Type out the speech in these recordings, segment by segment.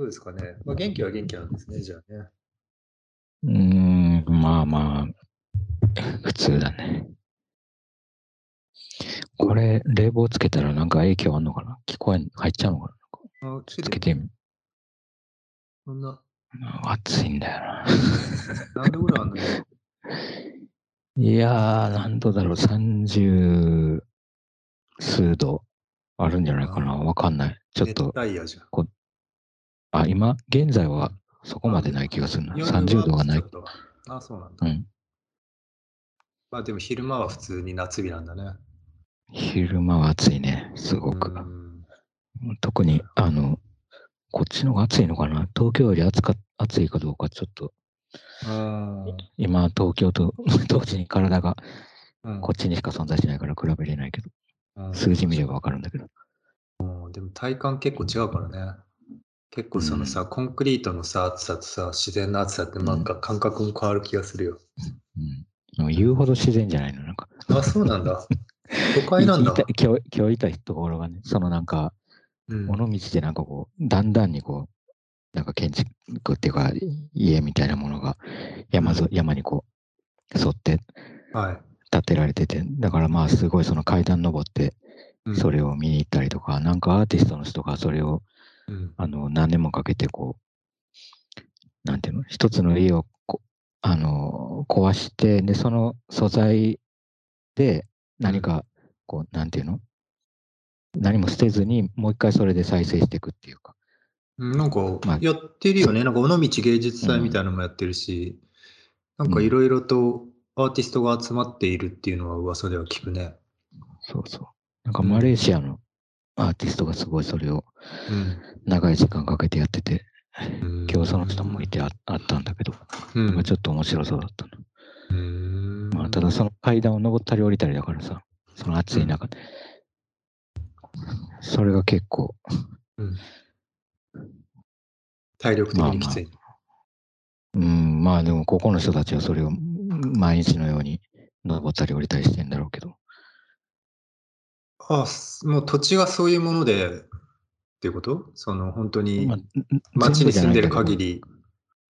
そうですかね。まあ、元気は元気なんですね、じゃあね。うーん、まあまあ、普通だね。これ、冷房つけたらなんか影響あんのかな？聞こえん、入っちゃうのかな？あ、つけてみそんな、暑いんだよな。何度ぐらいあんのよ。いやー、何度だろう、30数度あるんじゃないかな。わかんない。ちょっと熱、帯夜じゃん。あ、今、現在はそこまでない気がするな。夜30度がないあ、そうなんだ。うん。まあでも昼間は普通に夏日なんだね。昼間は暑いね、すごく。うん特に、あの、こっちの方が暑いのかな。東京より暑か暑いかどうか、ちょっと、あ今、東京と 同時に体がこっちにしか存在しないから比べれないけど、うん数字見ればわかるんだけど。でも体感結構違うからね。結構そのさ、コンクリートのさ、暑さとさ、自然の暑さってなんか感覚も変わる気がするよ。うん。でも言うほど自然じゃないの、なんか。あ、そうなんだ。都会なんだ今日、今日いたところがね、そのなんか、うん尾道でなんかこう、だんだんにこう、なんか建築っていうか、家みたいなものが山ぞ、山にこう、沿ってはい。建てられてて、だからまあすごいその階段登って、うんそれを見に行ったりとか、なんかアーティストの人がそれを、うんあの、何年もかけてこう、なんていうの、一つの家をこあの、壊して、で、その素材で何か、こう、なんていうの何も捨てずに、もう一回それで再生していくっていうか。うんなんかまあやってるよね。なんか尾道芸術祭みたいなのもやってるし、なんかいろいろとアーティストが集まっているっていうのは噂では聞くね。そうそう。なんかマレーシアのアーティストがすごいそれを長い時間かけてやってて、うん。今日その人もいてああったんだけど、うん。ちょっと面白そうだったな。うんまあ、ただその階段を登ったり降りたりだからさ、その暑い中で。それが結構、うん体力的にきつい。うん、まあでもここの人たちはそれを毎日のように登ったり降りたりしてんだろうけど。あすもう土地がそういうものでっていうこと？その本当にまあ町に住んでる限り。り、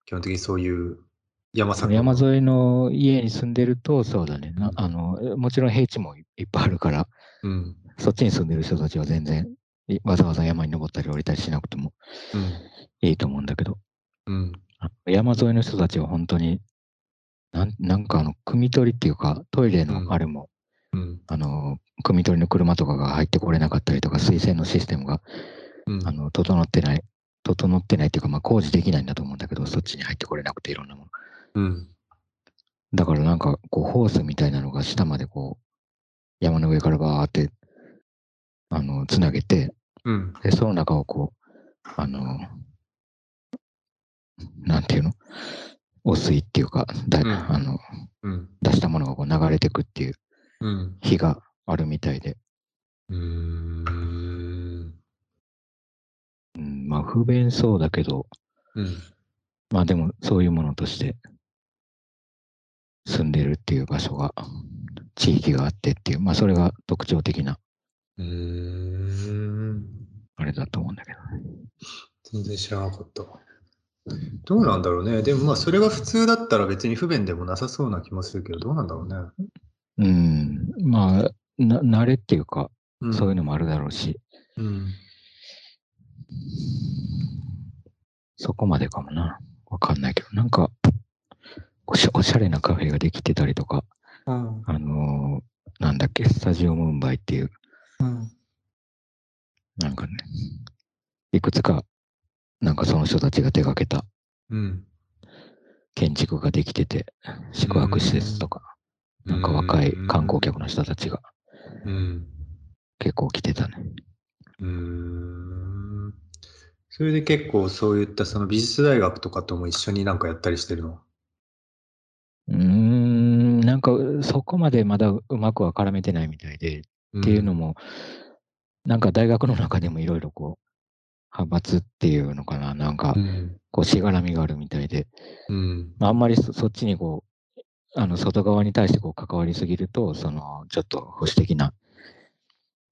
基本的にそういう山山沿いの家に住んでると、そうだね、あの。もちろん平地もいっぱいあるから、うん。そっちに住んでる人たちは全然いわざわざ山に登ったり降りたりしなくてもいいと思うんだけど、うん。山沿いの人たちは本当に、なんなんかあの、汲み取りっていうか、トイレうんのあれも、うん。あの、汲み取りの車とかが入ってこれなかったりとか、水洗のシステムが、うんあの、整ってない、整ってないっていうか、まあ、工事できないんだと思うんだけど、そっちに入ってこれなくていろんなもの。うん。だからなんか、こう、ホースみたいなのが下までこう、山の上からバーって、あの、つなげて、うん。で、その中をこう、あの、なんていうの？汚水っていうか、だうんあの、うん。出したものがこう流れてくっていううん。日があるみたいで、うーん。うん、まあ不便そうだけど、うん。まあでもそういうものとして住んでるっていう場所が、地域があってっていう、まあそれが特徴的なうーん。あれだと思うんだけどね。全然知らなかった。どうなんだろうね。でもまあそれが普通だったら別に不便でもなさそうな気もするけど、どうなんだろうね。うん、まあ、な慣れっていうか、んそういうのもあるだろうし、うん。そこまでかもな。わかんないけど、なんか、おしゃおしゃれなカフェができてたりとか、うん。あのーなんだっけ、スタジオムーンバイっていう、うん。なんかね、いくつか、なんかその人たちが手がけたうん。建築ができてて、宿泊施設とか、なんか若い観光客の人たちがうん。結構来てたね。うーん。それで結構そういったその美術大学とかとも一緒になんかやったりしてるの？うーん、なんかそこまでまだうまくは絡めてないみたいで、っていうのも、なんか大学の中でもいろいろこう、派閥っていうのかな、なんかう、ん。こう、しがらみがあるみたいで、うん。まあ、あんまりそそっちにこう、あの、外側に対してこう、関わりすぎると、その、ちょっと保守的な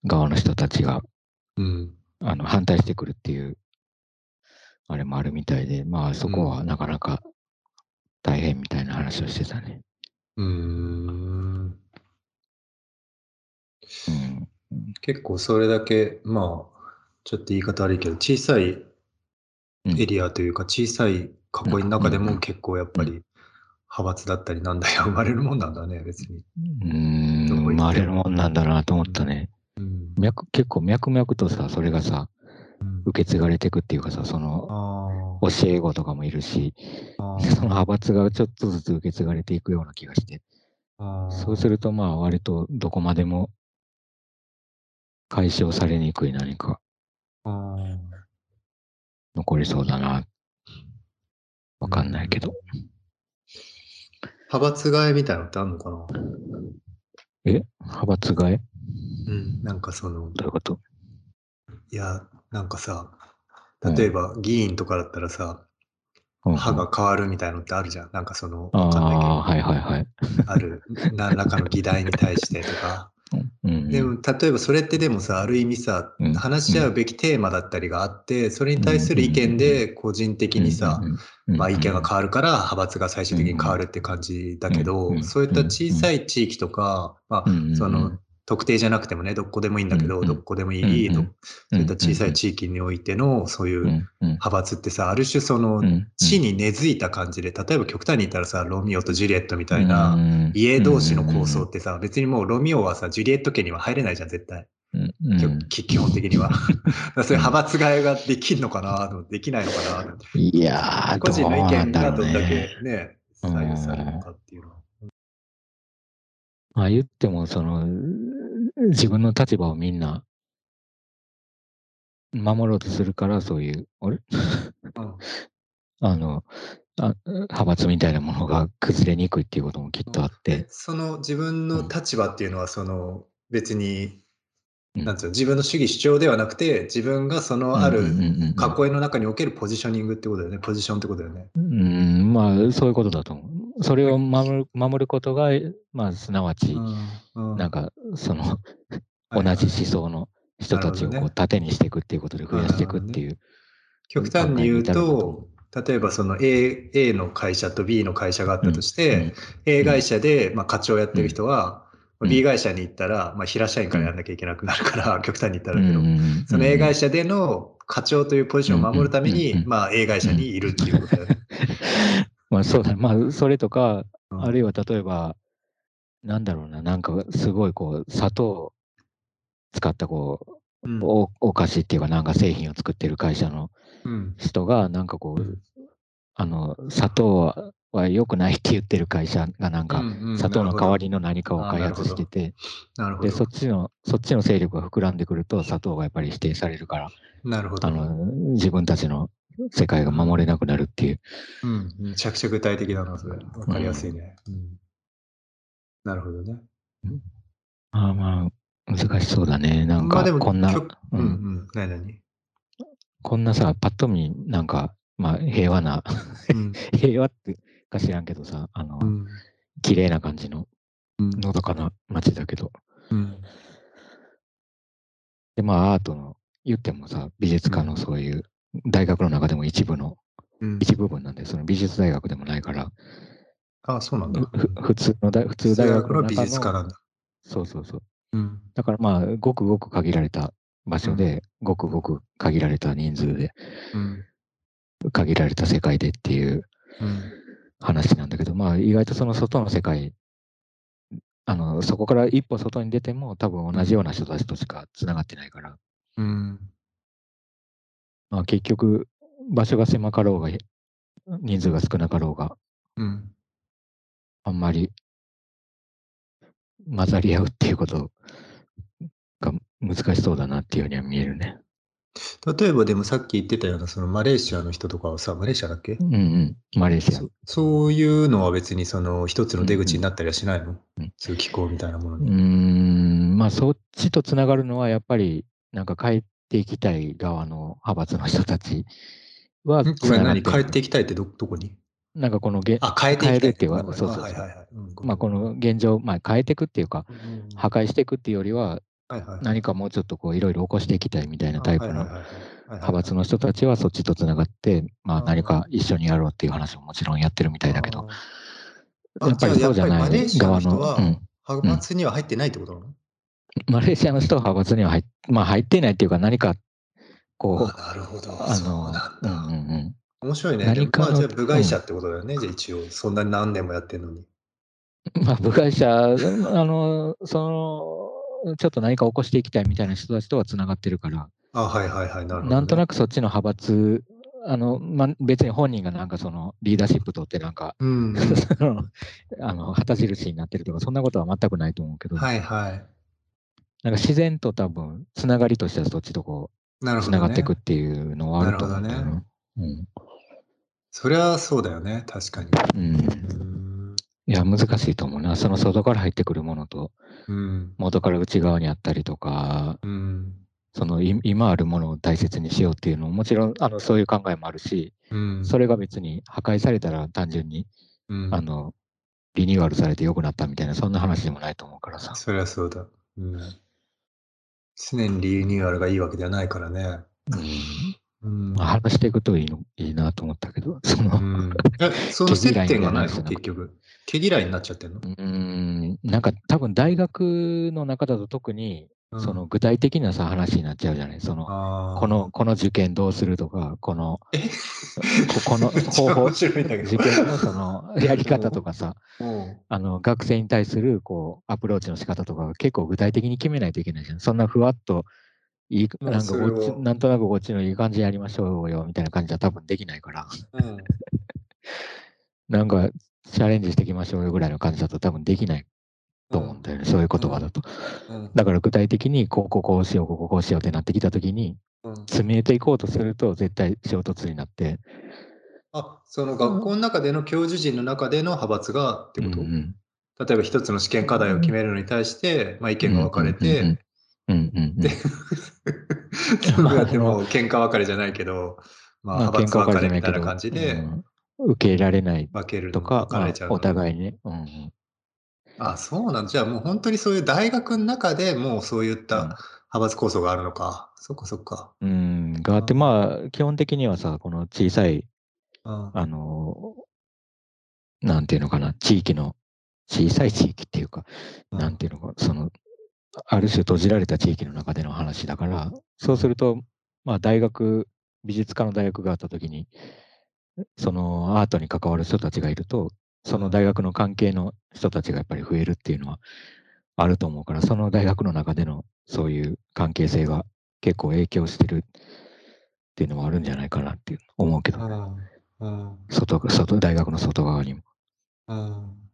側の人たちが、うん。あの、反対してくるっていうあれもあるみたいで、まあそこはなかなか大変みたいな話をしてたね。うーん。うん。結構それだけ、まあ、ちょっと言い方悪いけど、小さいうんエリアというか、小さい囲いの中でうんも結構やっぱり派閥だったりなんだよ、生まれるもんなんだね、別に。うーん、生まれるもんなんだなと思ったね。うん。脈結構脈々とさ、それがさ、うん受け継がれていくっていうかさ、そのあ教え子とかもいるし、その派閥がちょっとずつ受け継がれていくような気がして、そうするとまあ割とどこまでも解消されにくい何か残りそうだな。わかんないけど。派閥替えみたいなのってあるのかな？え？派閥替え？うん。なんかその、どういうこと？いや、なんかさ、例えば議員とかだったらさ、うんうん派が変わるみたいのってあるじゃん。なんかその、わかんないけど、ああ、はいはいはい。ある、何らかの議題に対してとか。うんうん、でも、例えばそれってでもさ、ある意味さうん、話し合うべきテーマだったりがあって、それに対する意見で個人的にさ、まあ意見が変わるから派閥が最終的に変わるって感じだけど、んそういった小さい地域とか、まあ、その、特定じゃなくてもね、どこでもいいんだけど、どこでもいい、そういった小さい地域においての、そういう派閥ってさ、ある種その地に根付いた感じで、例えば極端に言ったらさ、ロミオとジュリエットみたいな、家同士の構想ってさ、別にもうロミオはさ、ジュリエット家には入れないじゃん、絶対。基本的には。そういう派閥替えができるのかなできないのかないやー、個人の意見がどんだけね。ね、左右されるのかっていうのは。まあ言っても、その、自分の立場をみんな守ろうとするから、そういう、あれ？うん。あのあ、派閥みたいなものが崩れにくいっていうこともきっとあっでて、その自分の立場っていうのは、その別に、うん。なんつうの、自分の主義主張ではなくて、自分がそのある囲いの中におけるポジショニングってことだよね。ポジションってことだよね。うん、まあ、そういうことだと思う。それを守る守ることが、まあ、すなわち、うんなんか、その、はい同じ思想の人たちをこう盾にしていくっていうことで増やしていくっていう。極端に言うと、例えばその A, A の会社と B の会社があったとして、うん A 会社でまあ課長やってる人は、うん。B 会社に行ったら、まあ、平社員からやんなきゃいけなくなるから、極端に言ったらだけど、うんその A 会社社での課長というポジションを守るために、うんうんうん。まあ A 会社にいるっていうことだよね。まあそうだね。まあそれとか、うん。あるいは例えば、なんだろうな、なんかすごいこう、砂糖を使ったこう、うん。おお菓子っていうかなんか製品を作ってる会社のうん。人が、なんかこう、うん。あの、砂糖はは良くないって言ってる会社がなんか、砂糖の代わりのな何かを開発してて、そっちの、そっちの勢力が膨らんでくると、砂糖がやっぱり否定されるから、なるほど。あの、自分たちの世界が守れなくなるっていう。うん、めちゃくちゃ具体的だな、それ。わかりやすいね。うんなるほどね。まあまあ、難しそうだね。なんかこんな、極ううんんうん。何何？こんなさ、パッと見、なんか、まあ、平和な、うん 平和ってか知らんけどさ、あの、うん綺麗な感じの、うんのどかな街だけど、うんで、まあ、アートの、言ってもさ、美術家のそういう、大学の中でも一部の、うん。一部分なんで、その美術大学でもないから、あ、そうなんだ。ふ普通の大、普通大学のの美術家なんだ。そうそうそう。うん。だからまあ、ごくごく限られた場所で、ごくごく限られた人数で、うん。限られた世界でっていううん。話なんだけど、まあ意外とその外の世界、あの、そこから一歩外に出ても多分同じような人たちとしか繋がってないから、うんまあ結局場所が狭かろうが、人数が少なかろうが、うん。あんまり混ざり合うっていうことが難しそうだなっていうようには見えるね。例えばでもさっき言ってたようなそのマレーシアの人とかはさ、マレーシアだっけ？うんうん、マレーシア。そ。そういうのは別にその一つの出口になったりはしないの、うんそういう機構みたいなものに。ん、まあそっちとつながるのはやっぱりなんか帰っていきたい側の派閥の人たちはん？ごめん、何つながってる帰っていきたいってどどこに？なんかこのげあ、変えていきたいそうそうまあこの現状、まあ変えていくっていうか、破壊していくっていうよりは何かもうちょっとこういろいろ起こしていきたいみたいなタイプの派閥の人たちはそっちとつながって、まあ、何か一緒にやろうっていう話ももちろんやってるみたいだけど。やっぱりそうじゃない側の、派閥には入ってないってことなの、マレーシアの人は派閥には入っ,、まあ、入っていないっていうか、何かこあなるほど。う、あのうんだ。うんうん、面白いね。何かのまあじゃあ部外者ってことだよね。じゃあ一応、そんなに何年もやってんのに。まあ、部外者、あの、その、ちょっと何か起こしていきたいみたいな人たちとはつながってるから、あはいはいはい。なるほど、ね。なんとなくそっちの派閥、あの、まあ、別に本人がなんかそのリーダーシップ取ってなんか、うん あの旗印になってるとか、そんなことは全くないと思うけど、はいはい。なんか自然と多分、つながりとしてはそっちとこう。つながっていくっていうのはあると思うんだね。うんそりゃそうだよね。確かに。うん、うん。いや、難しいと思うな。その外から入ってくるものと、うん。元から内側にあったりとか、うん。そのい今あるものを大切にしようっていうのも、もちろんあのそういう考えもあるし、うん。それが別に破壊されたら単純に、うん、あの、リニューアルされて良くなったみたいな、そんな話でもないと思うからさ。そりゃそうだ。うん。常にリニューアルがいいわけではないからね。うんうん。まあ、話していくといいのいいなと思ったけど、その、うん、え、その接点がないの？結局。毛嫌いになっちゃってんの、うん、なんか多分大学の中だと特に、うん。その具体的なさ話になっちゃうじゃない？その、この、この受験どうするとか、この、え？ここの 方法、受験のそのやり方とかさ、うん。あの学生に対するこうアプローチの仕方とかが結構具体的に決めないといけないじゃん。そんなふわっといい、まあなんかなんとなくこっちのいい感じやりましょうよみたいな感じは多分できないから、うん。なんかチャレンジしていきましょうよぐらいの感じだと多分できないと思うんだよね、そういう言葉だと。うん。だから具体的にこうこうこうしよう、こうこうこうしようってなってきたときに、うん。詰めていこうとすると絶対衝突になって、あその学校の中での教授陣の中での派閥がってこと、うんうん例えば一つの試験課題を決めるのに対して、まあ、意見が分かれて、うんうんうんうん。で、どうやっても喧嘩別れじゃないけど、まあ、まあ派閥別れみたいな感じでうん受け入れられないとか、お互いにね。うんうん。あ、そうなんじゃあもう本当にそういう大学の中でもうそういった派閥構想があるのか。そっかそっか。うん、があって、まあ、基本的にはさ、この小さい、うん。あの、なんていうのかな、地域の、小さい地域っていうか、なんていうのか、その、ある種閉じられた地域の中での話だから、そうすると、まあ、大学、美術科の大学があったときに、そのアートに関わる人たちがいると、その大学の関係の人たちがやっぱり増えるっていうのはあると思うから、その大学の中でのそういう関係性が結構影響してるっていうのはあるんじゃないかなっていう思うけど、外外大学の外側にも。うん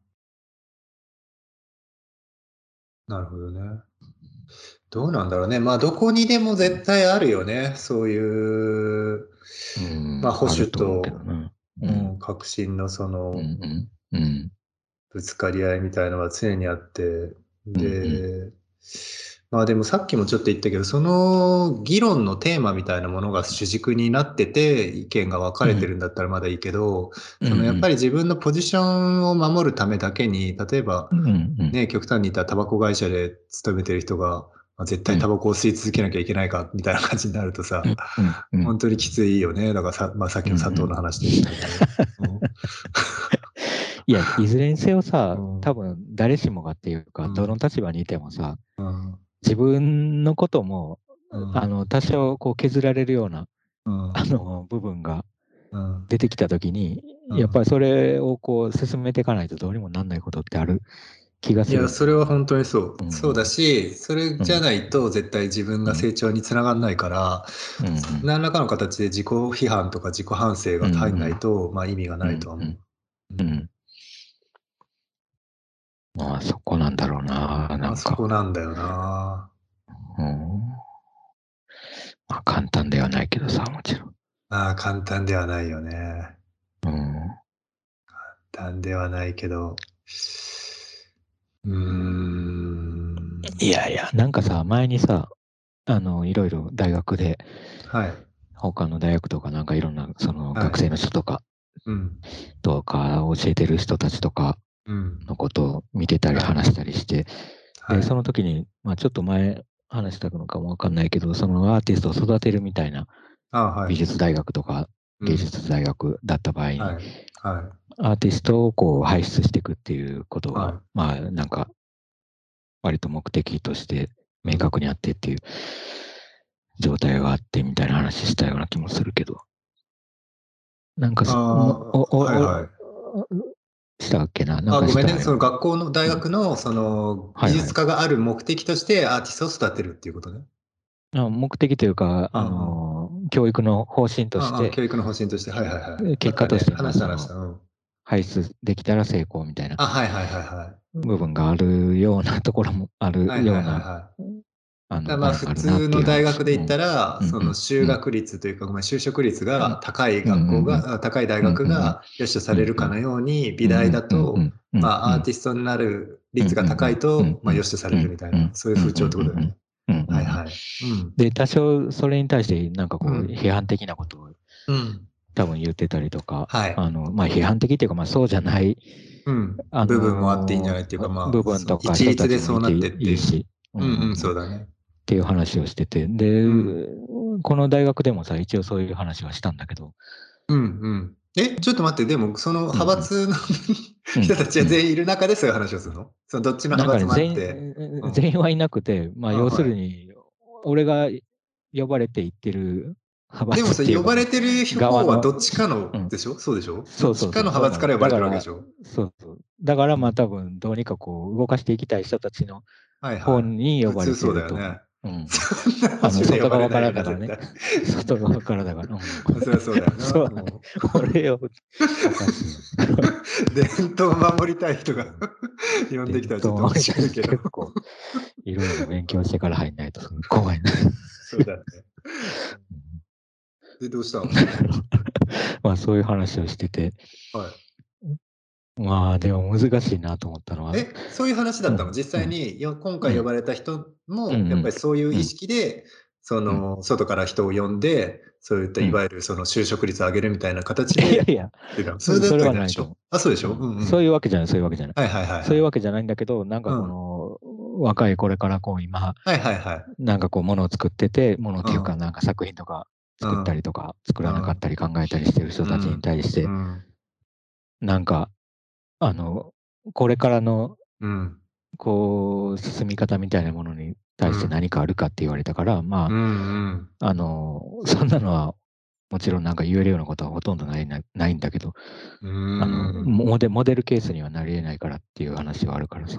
なるほどね。どうなんだろうね。まあ、どこにでも絶対あるよね。そういう、うんまあ保守ある思う革新のそのぶつかり合いみたいのは常にあって、うで、まあでもさっきもちょっと言ったけど、その議論のテーマみたいなものが主軸になってて、意見が分かれてるんだったらまだいいけど、そのやっぱり自分のポジションを守るためだけに、例えば、ね、極端に言ったらタバコ会社で勤めてる人が、まあ絶対タバコを吸い続けなきゃいけないかみたいな感じになるとさ、うん本当にきついよね。だからさ、まあ、さっきの佐藤の話でしたけど、いや、いずれにせよさうん、多分誰しもがっていうか、うん。どの立場にいてもさ、うん。自分のことも、うん。あの多少こう削られるようなうん。あの部分がうん。出てきたときに、うん。やっぱりそれをこう進めていかないとどうにもなんないことってある気がする。いや、それは本当にそう。うんそうだし、それじゃないと絶対自分が成長につながらないから、うんうん何らかの形で自己批判とか自己反省が入んないと、まあ意味がないとは思う。うんまあそこなんだろうな、なまあそんか。こなんだよな。うんまあ簡単ではないけどさ、もちろん。まあ簡単ではないよね。うん簡単ではないけど、うーん。いやいや、なんかさ、前にさ、あの、いろいろ大学で、はい。他の大学とかなんかいろんな、そのはい学生の人とか、うん。とか教えてる人たちとかうん。のことを見てたりはい話したりして、はいで、その時に、まあちょっと前話したのかもわかんないけど、そのアーティストを育てるみたいな美術大学とか芸術大学だった場合に、はいはい、アーティストをこう輩出していくっていうことが、はい、まあなんか割と目的として明確にあってっていう状態があってみたいな話したような気もするけど。なんかそ、おおはいはい、したっけな？あごめんね、その学校の大学のその技術家がある目的としてアーティストを育てるっていうことね。あ目的というか、あの、教育の方針として。教育の方針として、はいはいはい。結果として、ね、話した話した。うん、排出できたら成功みたいな。部分があるようなところもあるような普通の大学で言ったら、その就学率というか、就職率が高い学校が、高い大学が良しとされるかのように、美大だと、まあアーティストになる率が高いと、まあ良しとされるみたいな、そういう風潮ってことだよね。はいはい。で、多少それに対してなんかこう批判的なことを多分言ってたりとか、あのまあ批判的っていうか、まあそうじゃない、うん、部分もあっていいんじゃないっていうか、まあ、部分とか、一律でそうなってっていいし。うんうん、そうだね。っていう話をしてて、で、うん、この大学でもさ、一応そういう話はしたんだけど。うんうん。え、ちょっと待って、でも、その派閥の、うん、人たちが全員いる中でそういう話をするの、そのどっちの派閥もあって。全全員はいなくて、まあ、要するに、俺が呼ばれて行ってるでもさ、呼ばれてる方はどっちかのでしょ、うん、そうでしょ？そうそうどっちかの派閥から呼ばれてるわけでしょ？そうそう。だからまあ多分どうにかこう動かしていきたい人たちの方に呼ばれてると。はいはい、そうだよね。うん。あの外側からだからね。外側からだから。そりゃそうだよな。そうだね。これを。伝統を守りたい人が 呼んできたらちょっと面白いけど。結構、いろいろ勉強してから入んないと怖いな。そうだね。で、どうしたの？まあそういう話をしてて。はい。まあでも難しいなと思ったのは。え、そういう話だったの、うん、実際によ今回呼ばれた人も、やっぱりそういう意識で、うん、その、外から人を呼んで、そういったいわゆるその就職率を上げるみたいな形で。いやいや、それそれはないでしょ。あ、そうでしょ、うんうん、そういうわけじゃない、そういうわけじゃない。はいはいはい、そういうわけじゃないんだけど、なんかこの、若いこれからこう今、はいはいはい、なんかこうものを作ってて、ものっていうかなんか作品とか作ったりとか、作らなかったり考えたりしてる人たちに対して、なんかあの、これからの、うん、こう、進み方みたいなものに対して何かあるかって言われたから、うん、まあ、あの、そんなのは、もちろんなんか言えるようなことはほとんどないないんだけど、あのモデモデルケースにはなり得ないからっていう話はあるからさ、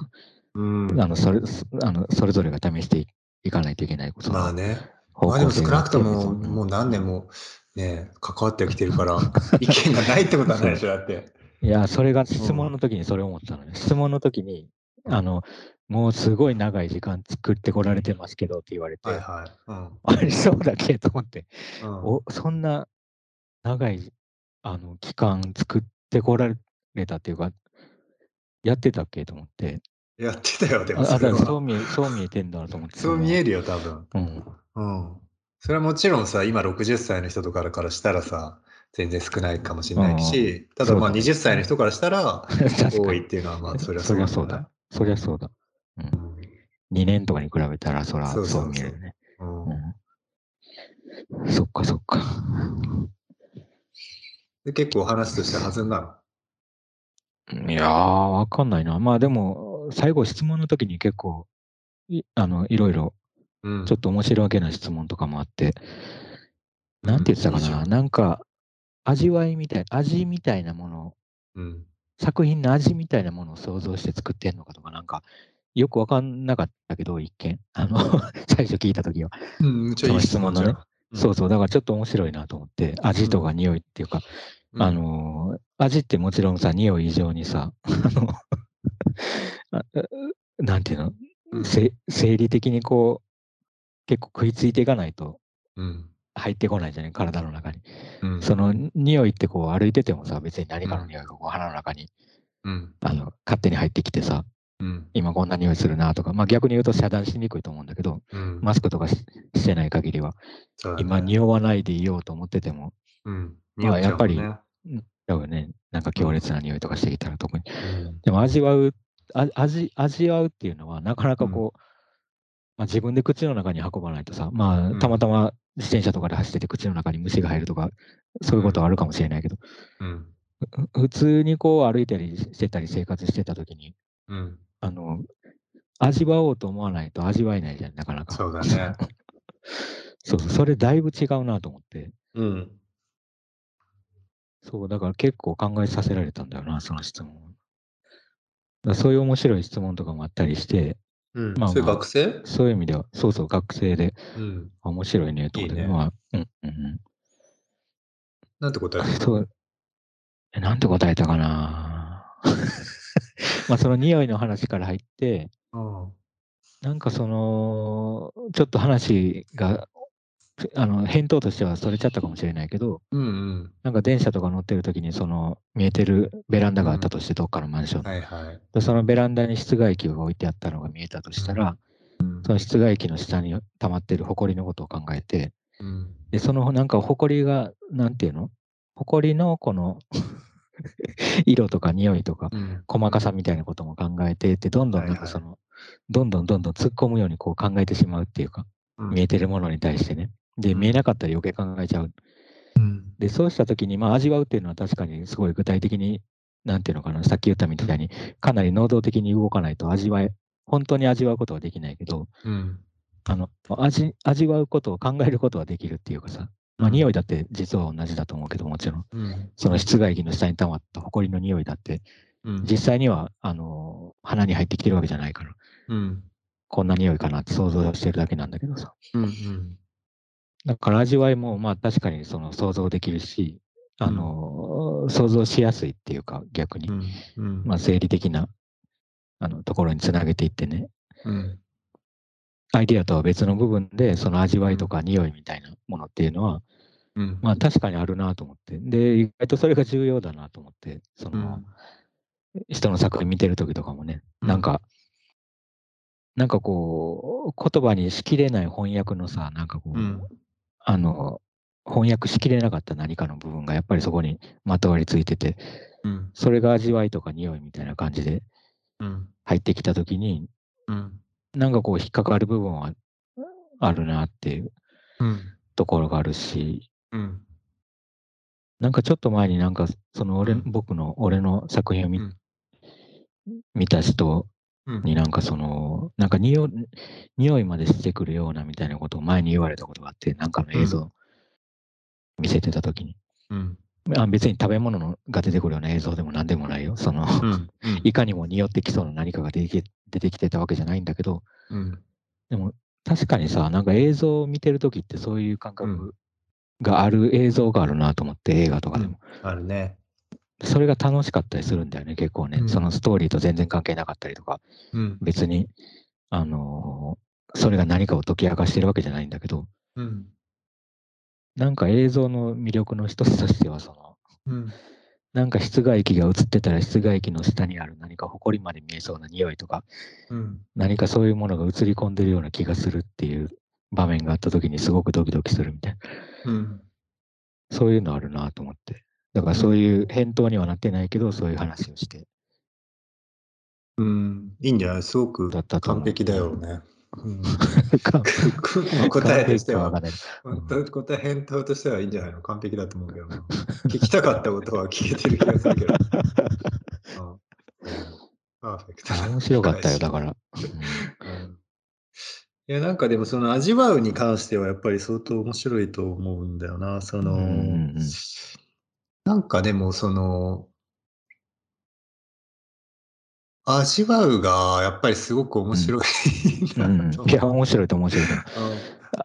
あのそれあのそれぞれが試していかないといけないこと。まあね。まあでも少なくとももう何年もね、関わってきてるから、意見がないってことはないでしょ、だって。いや、それが質問の時にそれ思ったのよ。質問の時に、あの、もうすごい長い時間作ってこられてますけどって言われて、はいはいうん、ありそうだけと思って、うん、おそんな長いあの期間作ってこられたっていうか、やってたっけと思って。やってたよ、でもそそう見えそう見えてんだと思って。そう見えるよ、多分。うん。うん。それはもちろんさ、今60歳の人とかからしたらさ、全然少ないかもしれないし、ただまあ20歳の人からしたら 多いっていうのはまあそりゃそうだ、そうだ。そりゃそうだ。うん。2年とかに比べたらそらそう見えるね。そっかそっか。で結構話として弾んだの？いやー、わかんないな。まあでも、最後質問の時に結構、いあのいろいろ、ちょっと面白いわけな質問とかもあって、うん、なんて言ってたかな、なんか、味わいみたい、味みたいなもの。うん。作品の味みたいなものを想像して作ってんのかとか、なんか、よくわかんなかったけど、一見。あの、最初聞いたときは。うん、めっちゃいい質問のね。うん、そうそう、だからちょっと面白いなと思って、味とか匂いっていうか、うん、あの、味ってもちろんさ、匂い以上にさ、あの なんていうの、うん、生理的にこう、結構食いついていかないと、うん、入ってこないじゃない体の中に、うん、その匂いってこう歩いててもさ別に何かの匂いがこう鼻の中に、うん、あの勝手に入ってきてさ、うん、今こんな匂いするなとか、まあ、逆に言うと遮断しにくいと思うんだけど、マスクとかしてない限りは、ね、今匂わないでいようと思ってても、まあ、やっぱり、多分ね。なんか強烈な匂いとかしてきたら特に、でも味わう味味わうっていうのはなかなかこう、まあ、自分で口の中に運ばないとさ、まあ、たまたま自転車とかで走ってて口の中に虫が入るとか、そういうことはあるかもしれないけど、うん。ふ普通にこう歩いたりしてたり生活してた時に、うん。あの、味わおうと思わないと味わえないじゃん、なかなか。そうだね。そうそう、それだいぶ違うなと思って。うん。そう、だから結構考えさせられたんだよな、その質問。そういう面白い質問とかもあったりして、うん。まあまあそれ学生？そういう意味では、そうそう、学生で、うん。あ面白いね、と思って、いいねまあ、うん、うん、うん。なんて答えたそう。え、なんて答えたかな？まあ、その匂いの話から入って、うん。なんかその、ちょっと話が、あの、返答としてはそれちゃったかもしれないけど、うんうん。なんか電車とか乗ってる時に、その、見えてるベランダがあったとして、どっかのマンションのはいはい。でそのベランダに室外機が置いてあったのが見えたとしたら、うんその室外機の下に溜まってる埃のことを考えて、うん。で、そのなんか埃が、なんていうの？埃のこの 色とか匂いとか、うん。細かさみたいなことも考えてって、どんどんなんはいはいかその、どんどんどんどん突っ込むようにこう考えてしまうっていうか、うん見えてるものに対してね。で、うん見えなかったら余計考えちゃう。うん。で、そうしたときに、まあ、味わうっていうのは確かにすごい具体的に、なんていうのかな、さっき言ったみたいに、かなり能動的に動かないと味わえ、本当に味わうことはできないけど、うん。あの、味、味わうことを考えることはできるっていうかさ、まあ、うん匂いだって実は同じだと思うけど、もちろん、うん。その室外機の下に溜まった埃の匂いだって、うん。実際には、あの、鼻に入ってきてるわけじゃないから、うん。こんな匂いかなって想像してるだけなんだけどさ。うん。うん。だから味わいも、まあ確かにその想像できるし、あの、想像しやすいっていうか、逆に。うん。まあ、生理的なあのところにつなげていってね、うん。アイディアとは別の部分で、その味わいとか匂いみたいなものっていうのは、うん。まあ確かにあるなと思って、で、意外とそれが重要だなと思って、その、人の作品見てるときとかもね、うんなんか、なんかこう、言葉にしきれない翻訳のさ、なんかこう、うん。あの、翻訳しきれなかった何かの部分がやっぱりそこにまとわりついてて、うん。それが味わいとか匂いみたいな感じでうん。入ってきたときに、うん。なんかこう引っかかる部分はあるなっていううん。ところがあるし、うん。なんかちょっと前になんかその俺、うん僕の俺の作品を見,、うん見た人うん。になんかその、なんか匂い匂いまでしてくるようなみたいなことを前に言われたことがあって、なんかの映像見せてたときに。うん。あ別に食べ物のが出てくるような映像でも何でもないよ。その、うん。いかにも匂ってきそうな何かが出てき出てきてたわけじゃないんだけど、うん。でも確かにさ、なんか映像を見てるときってそういう感覚がある映像があるなと思って、映画とかでも。あるね。それが楽しかったりするんだよね、結構ね。うんそのストーリーと全然関係なかったりとか、うん。別に、あのーそれが何かを解き明かしてるわけじゃないんだけど、うん。なんか映像の魅力の一つとしては、その、うん。なんか室外機が映ってたら室外機の下にある何か埃まで見えそうな匂いとか、うん。何かそういうものが映り込んでるような気がするっていう場面があった時にすごくドキドキするみたいな。うん。そういうのあるなと思って。だからそういう返答にはなってないけど、そういう話をして。うん。いいんじゃない？すごく完璧だよね。うん。答えとしては答え返答としてはいいんじゃないの？完璧だと思うけどな。聞きたかったことは聞けてる気がするけど。うんパーフェクトな面白かったよ、だから。うんいや、なんかでもその味わうに関してはやっぱり相当面白いと思うんだよな。その、うんうんうんなんかでもその、味わうがやっぱりすごく面白いうんいや、面白いと面白いと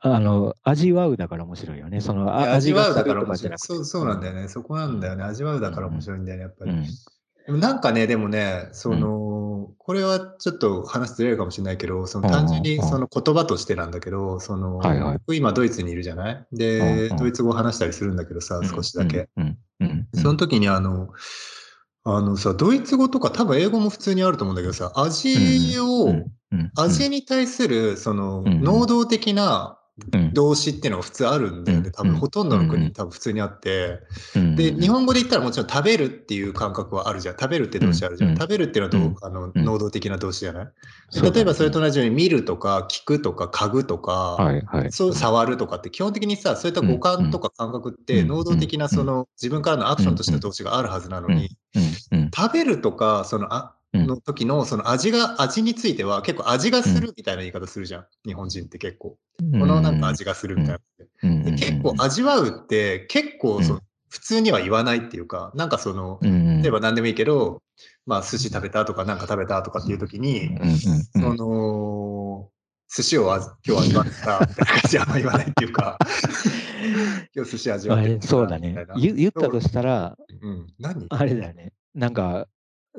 あの、味わうだから面白いよね。その、味わうだから面白い。そうそうなんだよね。そこなんだよね。味わうだから面白いんだよね、やっぱり。うんなんかね、でもね、その、これはちょっと話ずれるかもしれないけど、そのうん単純にうんその言葉としてなんだけど、その、はいはい僕今ドイツにいるじゃない？うんで、うんドイツ語を話したりするんだけどさ、少しだけ。。その時にあの、あのさ、ドイツ語とか多分英語も普通にあると思うんだけどさ、味を、うんうん味に対するそのうん。能動的な動詞っていうのが普通あるんだよね。多分ほとんどの国に多分普通にあって。で、日本語で言ったらもちろん食べるっていう感覚はあるじゃん。食べるって動詞あるじゃん。食べるっていうのはどう、あの能動的な動詞じゃない？例えばそれと同じように見るとか聞くとか嗅ぐとか、そう触るとかって基本的にさ、そういった五感とか感覚って能動的なその自分からのアクションとしての動詞があるはずなのに、食べるとか、そのあの時のその味が、味については結構味がするみたいな言い方するじゃん。日本人って結構。このなんか味がするみたいな。で結構味わうって結構その普通には言わないっていうか、なんかその、例えば何でもいいけど、まあ寿司食べたとかなんか食べたとかっていう時に、その、寿司を今日味わったみたいな感じはあんま言わないっていうか、今日寿司味わってそうだね。言ったとしたら、うん、何？あれだよね。なんか、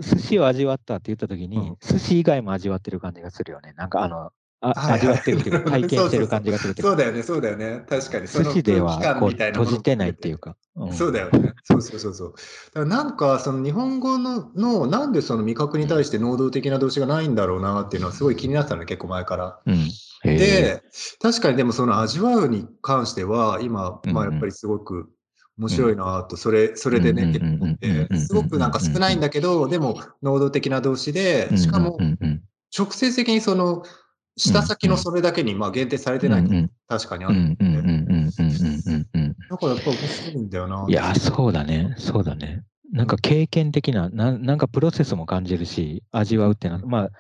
寿司を味わったって言ったときに、うん、寿司以外も味わってる感じがするよね。なんかあの、あ味わってるっていうか、体験してる感じがするそうだよね、そうだよね。確かに。寿司ではこう閉じてないっていうか。うん、そうだよね。そうそうそうそう。だからなんか、その日本語のの、なんでその味覚に対して能動的な動詞がないんだろうなっていうのはすごい気になってたの、結構前から。うん、で、確かにでもその味わうに関しては、今、まあやっぱりすごく、面白いなと、それ、それでね、すごくなんか少ないんだけど、でも、能動的な動詞で、しかも、直接的にその、下先のそれだけにまあ限定されてないと確かにあるんで。だからやっぱ面白いんだよな。いや、そうだね。そうだね。なんか経験的な、ななんかプロセスも感じるし、味わうってな、まあ、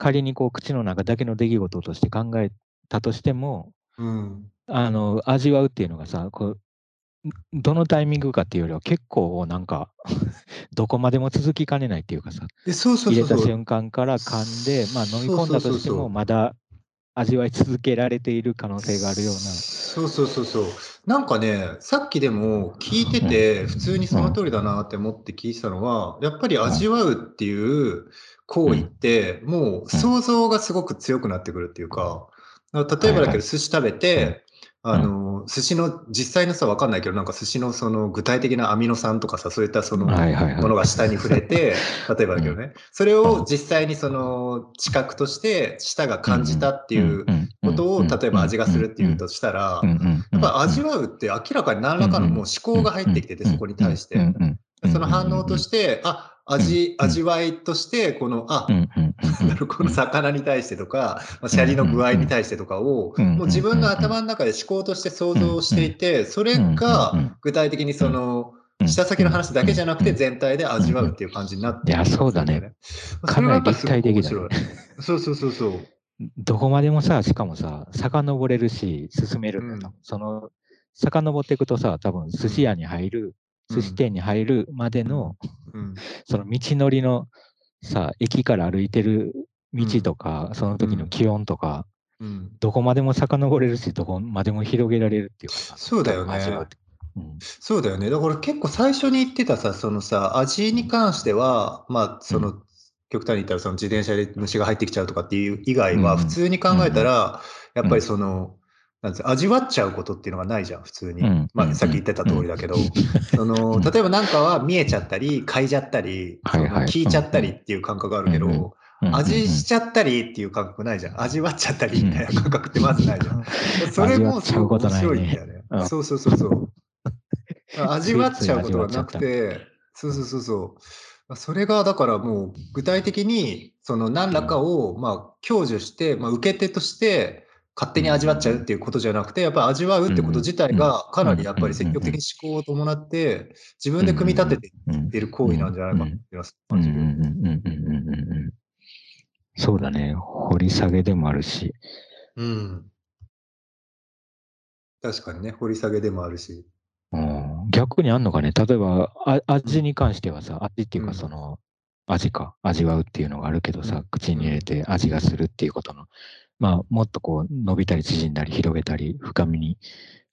仮にこう口の中だけの出来事として考えたとしても、うん、あの味わうっていうのがさこうどのタイミングかっていうよりは結構なんか どこまでも続きかねないっていうかさ入れた瞬間から噛んで、まあ、飲み込んだとしてもまだ味わい続けられている可能性があるような。そうそうそうそう。なんかね、さっきでも聞いてて、普通にその通りだなって思って聞いてたのは、やっぱり味わうっていう行為って、もう想像がすごく強くなってくるっていうか、例えばだけど寿司食べて、あの、寿司の実際のさ、わかんないけど、なんか寿司のその具体的なアミノ酸とかさ、そういったそのものが舌に触れて、例えばだけどね、それを実際にその知覚として舌が感じたっていうことを、例えば味がするっていうとしたら、やっぱ味わうって明らかに何らかのもう思考が入ってきてて、そこに対して。その反応として、あ、味、味わいとして、この、あ、この魚に対してとか、まあ、シャリの具合に対してとかを、もう自分の頭の中で思考として想像していて、それが具体的にその、下先の話だけじゃなくて全体で味わうっていう感じになっていや、そうだね。かなり立体的だ、ね。そうそうそうそう。どこまでもさ、しかもさ、遡れるし、進めるんだよ。その、遡っていくとさ、多分寿司屋に入る寿司店に入るまでの、その道のりのさ、駅から歩いてる道とか、その時の気温とか、どこまでも遡れるし、どこまでも広げられるっていうかそうだよね。うん、そうだよね。だから結構最初に言ってたさ、そのさ、味に関しては、まあ、その、極端に言ったらその自転車で虫が入ってきちゃうとかっていう以外は、普通に考えたら、やっぱりその、なんです味わっちゃうことっていうのがないじゃん、普通に。うん、まあ、さっき言ってた通りだけど、その、例えばなんかは見えちゃったり、嗅いじゃったり、聞いちゃったりっていう感覚があるけど、味しちゃったりっていう感覚ないじゃん。味わっちゃったりみたいな感覚ってまずないじゃん。それもすごい面白いんだよね。そうそうそうそう。味わっちゃうことがなくて、そうそうそうそう。それがだからもう具体的にその何らかをまあ享受して、まあ、受け手として勝手に味わっちゃうっていうことじゃなくて、やっぱり味わうってこと自体がかなりやっぱり積極的に思考を伴って、自分で組み立てていってる行為なんじゃないかなって感じる。そうだね。掘り下げでもあるし。うん。確かにね、掘り下げでもあるし。うん、逆にあん。のかね、例えばあ味に関してはさ、味っていうかその、味か、味わうっていうのがあるけどさ、口に入れて味がするっていうことのまあ、もっとこう伸びたり縮んだり広げたり深みに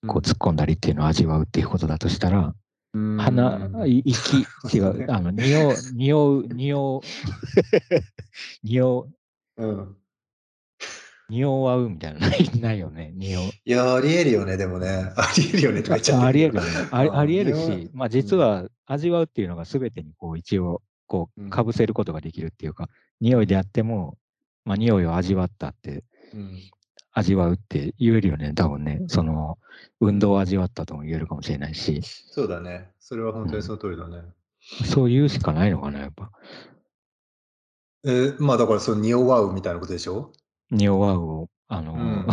こう突っ込んだりっていうのを味わうっていうことだとしたら、うん、鼻、息、違う、あの、匂う、匂う、匂う、匂う、うん。匂わうみたいなのないないよね、匂う。いや、ありえるよね、でもね。ありえるよねとか言っちゃありえるよね。ありありえるし、まあ実は味わうっていうのが全てにこう一応、こう、かぶせることができるっていうか、匂いであっても、まあ匂いを味わったって味わうって言えるよね、多分ね。その、運動を味わったとも言えるかもしれないし。そうだね。それは本当にその通りだね。そう言うしかないのかな、やっぱ。えーまあだからその匂わうみたいなことでしょ？匂わうを、あの、うん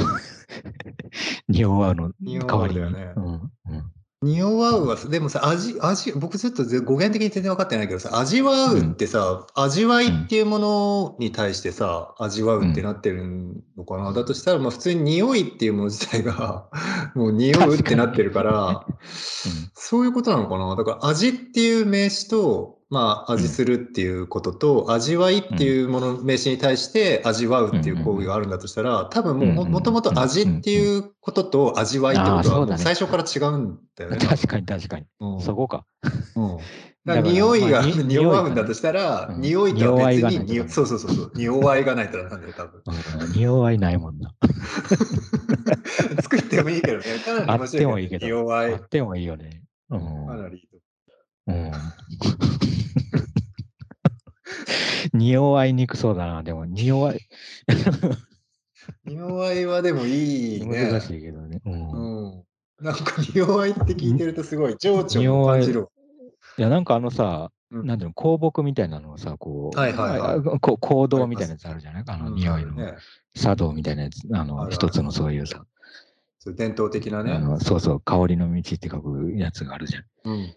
匂わうの匂代わりに。だよねうんうん匂わうはさ、でもさ、味、味、僕ちょっとぜ語源的に全然分かってないけどさ、味わうってさ、味わいっていうものに対してさ、味わうってなってるのかな、だとしたら、まあ普通に匂いっていうもの自体が、もう匂うってなってるから、そういうことなのかな？だから味っていう名詞と、まあ味するっていうことと、味わいっていうもの、名詞に対して味わうっていう行為があるんだとしたら、多分もうももともと味っていうことと味わいってことは最初から違うんだよね。確かに確かに。うんそこか。うん。か匂いが、まあに 匂わうんだとしたら、うん匂いとは別に、匂わいそうそうそうそう、匂わいがないとなんだよ、多分。うん匂わいないもんな。作ってもいいけどね。かなりあっ面白てもいいけど。匂わい。あってもいいよね。うん。かなりいいとうん。匂わいにくそうだな。でも、匂わい、匂わいはでもいいね。難しいけどね。うん。うん。なんか匂わいって聞いてるとすごい情緒を感じるわ。いや、なんかあのさ、うんなんていうの、香木みたいなのをさ、こう、はいはいはいあこう行動みたいなやつあるじゃない？あの、うん匂いの、ね。茶道みたいなやつ、あの、一つのそういうさ、そう伝統的なね。あのそうそう、香りの道って書くやつがあるじゃん。うん。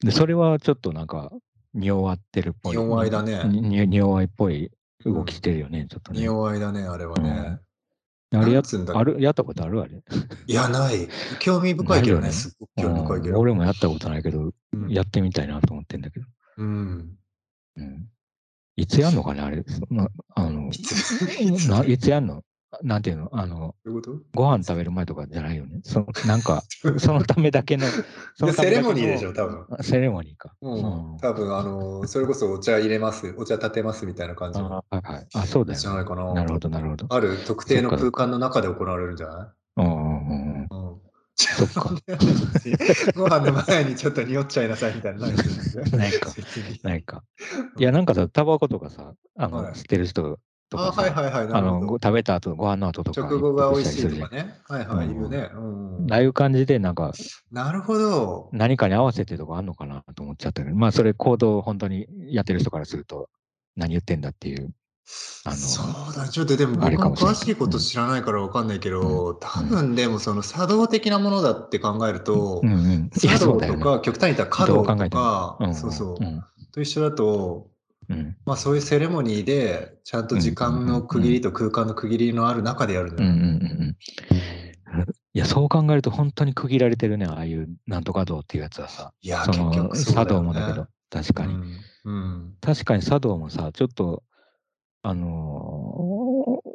で、それはちょっとなんか、匂わってるっぽい。匂わいだねにに匂わいっぽい動きしてるよね、ちょっとね。匂わいだね、あれはね。あれやつうんだあるやったことあるあれ？いや、ない。興味深いけどね。すごく興味深いけど。うん俺もやったことないけど、うんやってみたいなと思ってんだけど。うん。うん、いつやんのかね、あれ？そなあのいつな いつやんの？なんていうの？あの、ご飯食べる前とかじゃないよね？そなんか、そのためだけの。そのたセレモニーでしょ、多分。あセレモニーか。うんうん多分、あの、それこそお茶入れます、お茶立てますみたいな感じの。あはいはい。あ、そうだよ、ね。じゃないかななるほど、なるほど。ある特定の空間の中で行われるんじゃなうんうんうんうん。いうん。そっか。ご飯の前にちょっと匂っちゃいなさいみたいなのないかないか。いや、なんかさ、タバコとかさ、あの、はい吸ってる人とあ、かさ、はいはいはい。なあの。食べた後、ご飯の後とか。直後が美味しいとかね。はいはい、うん言うね。うんああいう感じで、なんか、なるほど。何かに合わせてとかあんのかなと思っちゃったけど、まあ、それ行動を本当にやってる人からすると、何言ってんだっていう。あのそうだ、ちょっとでもあれ僕も詳しいこと知らないからわかんないけど、多分でもその作動的なものだって考えると、うんうん。いや、茶道そうだよね。とか、極端に言ったら華道とか、うんそうそう、んと一緒だと、うん。まあそういうセレモニーで、ちゃんと時間の区切りと空間の区切りのある中でやるんだようんうんうんうん。いや、そう考えると本当に区切られてるね、ああいうなんとか道っていうやつはさ。いや、その結局そうだ茶道。もだけど、確かに。うん。うん。確かに茶道もさ、ちょっと、あのー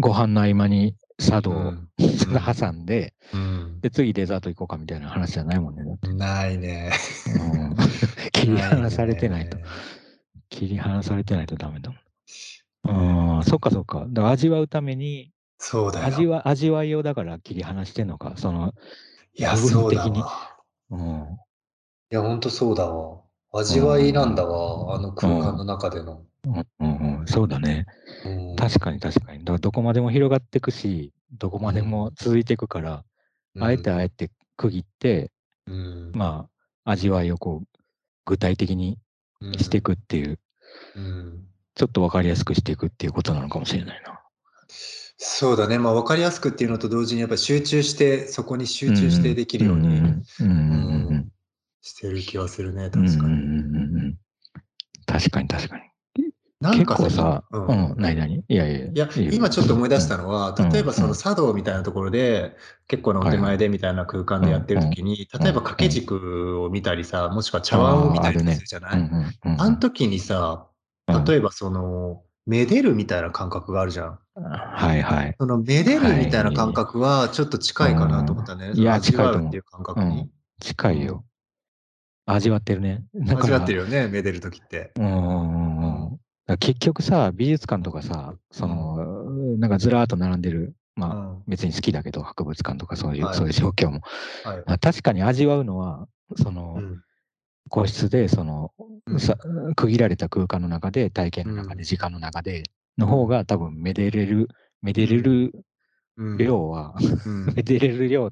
ご飯の合間に茶道をうん 挟んで、うんで、次デザート行こうかみたいな話じゃないもんね。ないね。うん 切り離されてないとね。切り離されてないとダメだもん。うん、そっかそっか。だから味わうために、そうだよ。味わ味わいをだから切り離してんのか？その、いや、そうだ的にわ。うん。いや、ほんとそうだわ。味わいなんだわ。あの空間の中での。うんうんうん、そうだね。うん確かに確かに。だからどこまでも広がっていくし、どこまでも続いていくから、あえてあえて区切って、うんまあ、味わいをこう、具体的にしていくっていう、うんちょっとわかりやすくしていくっていうことなのかもしれないな。そうだね。まあ、わかりやすくっていうのと同時に、やっぱり集中して、そこに集中してできるようにしてる気はするね、確かに。うんうんうん確かに確かに。結なんか構さ、ううん。ん、何何？いやいや。いや、今ちょっと思い出したのは、うん。例えばそうんの茶道みたいなところで、結構なお手前でみたいな空間でやってる時に、例えば掛け軸を見たりさ、もしくは茶碗を見たりするじゃない？うんうんうんあの時にさ、うん例えばその、めでるみたいな感覚があるじゃん。はいはい。そのめでるみたいな感覚はちょっと近いかなと思ったね。うんいや近いと思ううっていう感覚にうん。近いよ。味わってるね。味わってるよね、めでる時って。うん結局さ、美術館とかさ、その、なんかずらーっと並んでる、まあ、うん別に好きだけど、博物館とかそういう、はいそういう状況も。はい。あ確かに味わうのは、その、うん個室で、その、うんさ区切られた空間の中で、体験の中で、うん時間の中で、の方が多分めでれる、めでれるうん。量は、うん めでれる量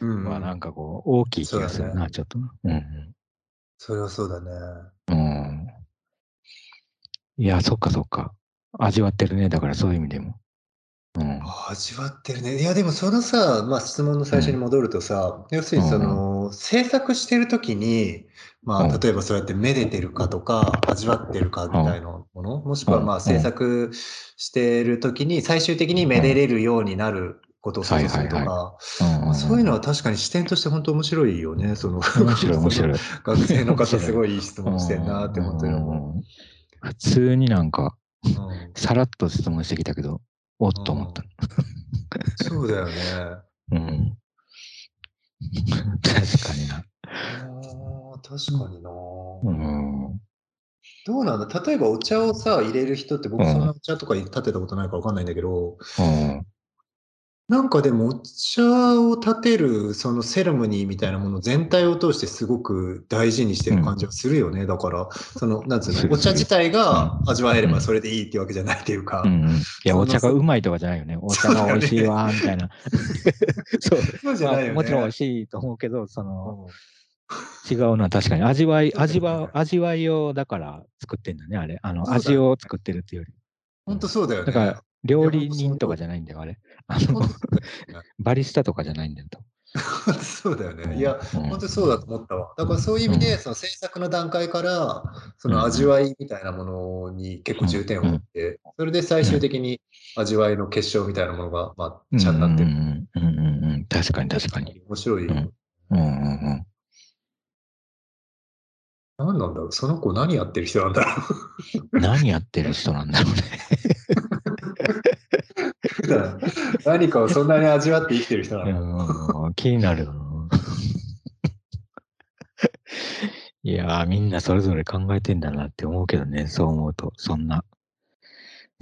うんはなんかこう、大きい気がするな、ねちょっと。うんそれはそうだね。うん。うん。いや、そっかそっか。味わってるね。だからそういう意味でも。うん。味わってるね。いや、でもそのさ、まあ、質問の最初に戻るとさ、要するにその、制作してる時に、まあ、うん。例えばそうやってめでてるかとか、味わってるかみたいなもの、もしくはまあ、うん。制作してる時に、最終的にめでれるようになることを想像するとはいか、そういうのは確かに視点として本当面白いよね。その、面白い、面白い。その学生の方すごい。いい質問してんなって本当に思うん普通になんか、う。うん。さらっと質問してきたけど、おっと思った。そうだよね。うん。確かにな。確かにな、うん。どうなんだ？例えばお茶をさ、入れる人って僕うんそんなお茶とか立てたことないからわかんないんだけど、うん。なんかでもお茶を立てるそのセレモニーみたいなもの全体を通してすごく大事にしてる感じはするよね。だから、その、なんつうの、お茶自体が味わえれうんばそれでいいっていうわけじゃないっていうか、うん。いや、お茶がうまいとかじゃないよね。お茶が美味しいわ、みたいな。そう。そうじゃないよね。まあもちろん美味しいと思うけど、その、うん違うのは確かに味わい、味わ、味わいをだから作ってんだね、あれ。あの、味を作ってるっていうより。本当そうだよね。だから、料理人とかじゃないんだよ、あれ。あの バリスタとかじゃないんだよ。本当そうだよね。いや、うん本当にそうだと思ったわ。だからそういう意味で、その制作の段階から、その味わいみたいなものに結構重点を置いて、それで最終的に味わいの結晶みたいなものが、まあ、ちゃんとなってる。うんうんうんうんうん。確かに確かに。面白いよ。うんうんうんうん。何なんだろうその子何やってる人なんだろう何やってる人なんだろうね。何かをそんなに味わって生きてる人なのうん気になるな。いやー、みんなそれぞれ考えてんだなって思うけどね、そう思うと、そんな、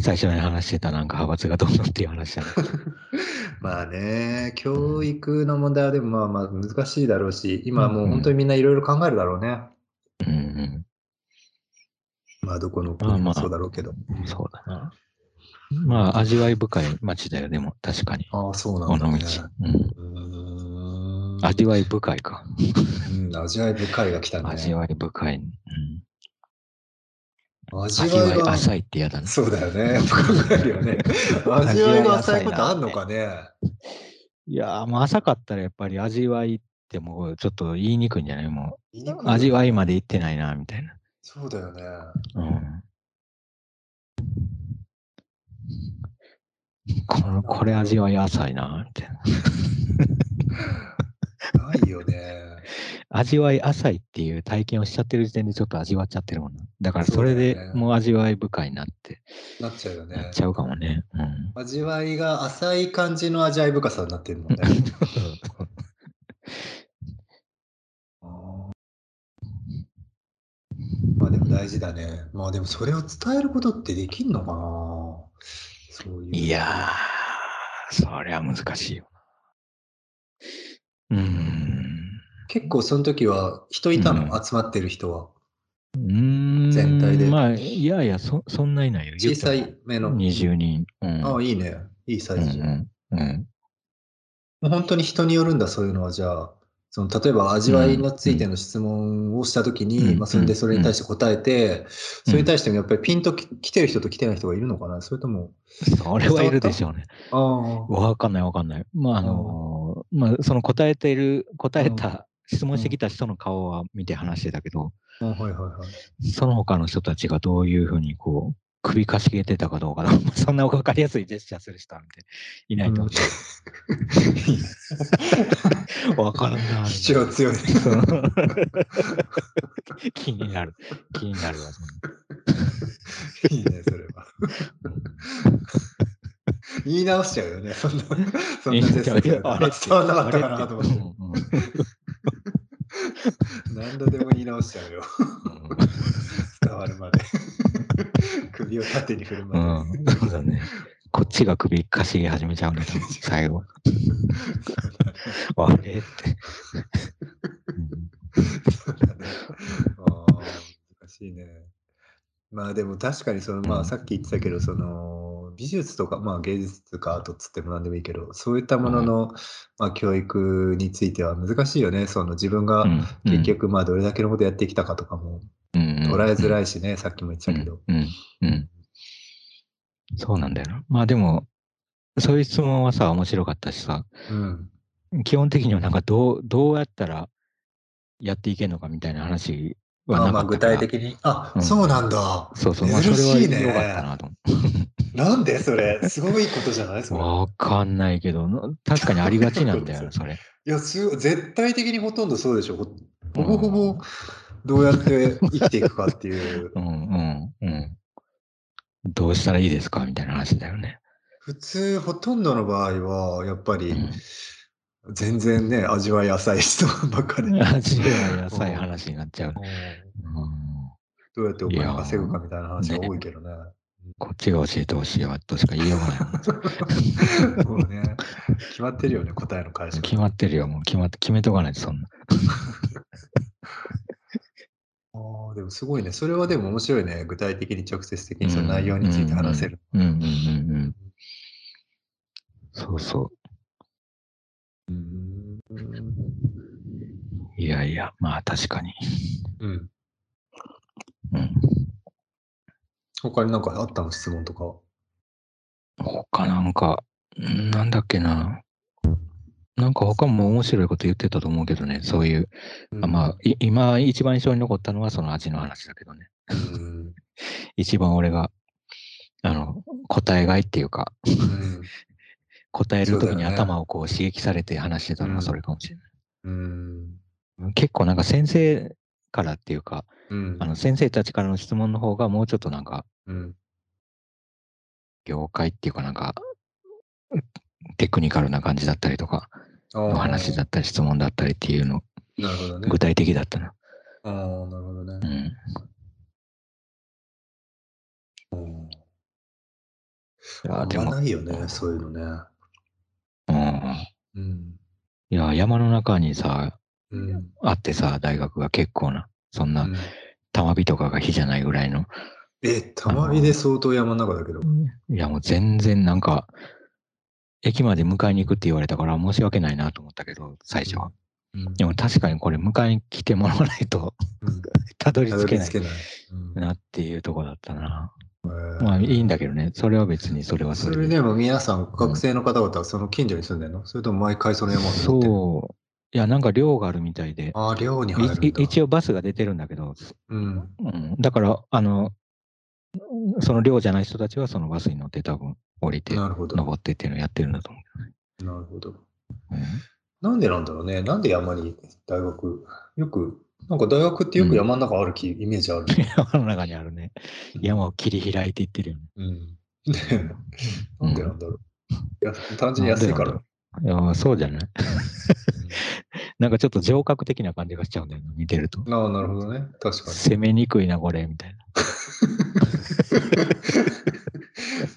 最初に話してたなんか派閥がどうのっていう話じゃない。まあね、教育の問題はでもまあまあ難しいだろうし、今はもう本当にみんないろいろ考えるだろうね。うんうん。まあどこの国もそうだろうけど。そうだな。まあ、味わい深い街だよ、でも、確かに。ああ、そうなんだ、ね。。うん。うーん味わい深いか。うん、味わい深いが来たね。味わい深い。うん。味味わい浅いって嫌だな。そうだよね。考えるよね。味わいが浅いことあんのかね。いやー、もう浅かったらやっぱり味わいってもうちょっと言いにくいんじゃない？もう味わいまで行ってないな、みたいな。そうだよね。うん。このこれ味わい浅いな、みたいな。ないよね。味わい浅いっていう体験をしちゃってる時点でちょっと味わっちゃってるもんな。だからそれでもう味わい深いなってなっちゃうよねなっ。ちゃうかもね。うん。味わいが浅い感じの味わい深さになってるもんね。まあでも大事だね。まあでもそれを伝えることってできんのかな？そういう。いやー、そりゃ難しいよな。うーん。結構その時は人いたの、うん集まってる人は。うーん全体でまあ、いやいや、そそんないないよ。小さい目の。20人。うん。ああ、いいね。いいサイズ。うんうんうん。もう本当に人によるんだ、そういうのは。じゃあ、その例えば味わいについての質問をしたときに、うん。まあ、それでそれに対して答えて、それに対してもやっぱりピンとき来てる人と来てない人がいるのかな？それとも、それはいるでしょうね。ああ、わかんないわかんない。まあ、あのーまあ、その答えている、答えた、質問してきた人の顔は見て話してたけど、あはいはいはい。その他の人たちがどういうふうにこう、首かしげてたかどうかな。ま あそんなわかりやすいジェスチャーする人なんていないと思う。わからんな。主張強い。気になる。気になるわ。いいね、それは。言い直しちゃうよね、そんな、そんなジェスチャーあれ伝わんなかったかなと思って。何度でも言い直しちゃうよ。伝わるまで。首を縦に振るまで。うん、そうだね。こっちが首かしげ始めちゃうね、多分最後。あれって。そうだね。ああ、難しいね。まあでも確かにその、まうんあさっき言ってたけど、その、美術とか、まあ、芸術とかアートっつっても何でもいいけど、そういったものの、まあ、教育については難しいよね。その自分がうん結局、まあ、どれだけのことやってきたかとかも捉えづらいしね、さっきも言ってたけど。うんうんうんそうなんだよな。まあでも、そういう質問はさ、面白かったしさ、うん。基本的にはなんかどう、どうやったらやっていけるのかみたいな話はまあまあ、具。体的に。あ、うんそうなんだ。そうそう、まあそ珍しいねれは良かったなと思なんでそれ？すごいことじゃない？それ。わかんないけど、な確かにありがちなんだよな、それ。いや、す絶対的にほとんどそうでしょ。ほほぼほぼどうやって生きていくかっていう う。んうんうん。どうしたらいいですかみたいな話だよね。普通、ほとんどの場合は、やっぱり、うん全然ね、味わい浅い人ばっかり。味は浅い話になっちゃう。うんうんどうやってお金稼ぐかみたいな話が多いけどね。こっちが教えてほしいわとしか言いようがない。もうね、決まってるよね、答えの返し決まってるよ、もう決まって、決めとかないとそんな。ああ、でもすごいね。それはでも面白いね。具体的に直接的にその内容について話せる。うんうんうんうん。そうそうん。う。いやいや、まあ確かに。うん。うん。他になんかあったの？質問とか。他なんか、うんなんだっけな。なんか他も面白いこと言ってたと思うけどね、そういう、あまあ、い今一番印象に残ったのはその味の話だけどね。うん。一番俺が、あの、答えがいっていうか、うん。答えるときに頭をこう刺激されて話してたのはそれかもしれうん。ない。結構なんか先生からっていうか、うん。あの先生たちからの質問の方がもうちょっとなんかうん。業界っていうかなんかテクニカルな感じだったりとかあの話だったり質問だったりっていうのなるほどね具。体的だったな。ああ、なるほどねう。ん。うん。いやでも、ないよね、そういうのね。うん。うん。いや、山の中にさ、うん。あってさ、大学が結構な、そんなうん玉火とかが火じゃないぐらいの。え、たまびで相当山の中だけど。いや、もう全然なんか、駅まで迎えに行くって言われたから申し訳ないなと思ったけど、最初は。うん。でも確かにこれ迎えに来てもらわないとうん。たどり着けないない。うん。なっていうとこだったな。まあいいんだけどね、それは別にそれはそれで。それでも皆さん、学生の方々はその近所に住んでるの？それとも毎回その山を登って？るそう。いや、なんか寮があるみたいで、ああ、寮に入る一応バスが出てるんだけど、うん。うん、だから、あの、その寮じゃない人たちはそのバスに乗って多分降りて。登ってっていうのをやってるんだと思なるほど。う。うんなんでなんだろうね。なんで山に大学、よく、なんか大学ってよく山の中ある気、イメージある。山の中にあるね、山を切り開いていってるよね。うん。ねなんでなんだろう。いや、単純に安いから。いや、そうじゃない。なんかちょっと城郭的な感じがしちゃうんだよね、見てると。うんああ、なるほどね。確か攻めにくいな、これ、みたいな。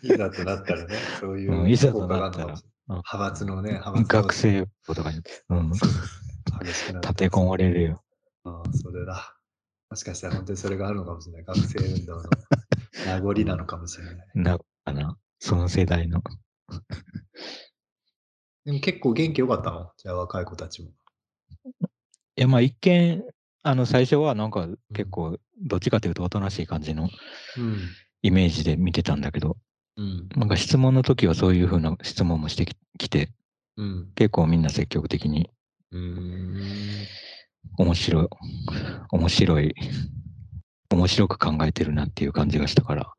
に。いざとなったらね、そういううんいざとなったら派閥のね、派閥の学生部とかに、うん、激しくなる立てこもれるよ。ああ、それだ。もしかしたら本当にそれがあるのかもしれない。学生運動の名残なのかもしれない。な、かな。その世代の。でも結構元気良かったのじゃあ若い子たちも。いや、まあ一見、あの、最初はなんか結構、どっちかというとおとなしい感じのうん。イメージで見てたんだけど、うん。なんか質問の時はそういうふうな質問もしてききて、うん。結構みんな積極的に。面白い、面白い、面白く考えてるなっていう感じがしたから。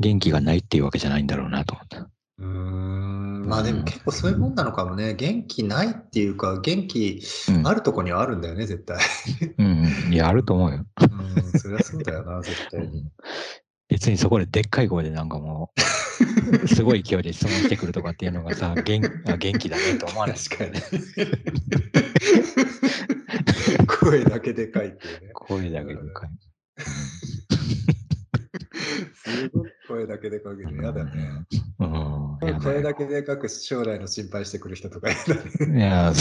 元気がないっていうわけじゃないんだろうなと思った。まあでも結構そういうもんなのかもね。元気ないっていうか、元気うんあるとこにはあるんだよね、絶対。うんうん。いや、あると思うよ。うん。そりゃそうだよな、絶対に。別にそこででっかい声でなんかもう、すごい勢いで質問してくるとかっていうのがさ、元あ元気だねと思わない？確かに。声だけでかいっていうね。声だけでかい。すごい声だけでかくて嫌だね。うん。声よだけでかく将来の心配してくる人とか嫌だね。いや。あ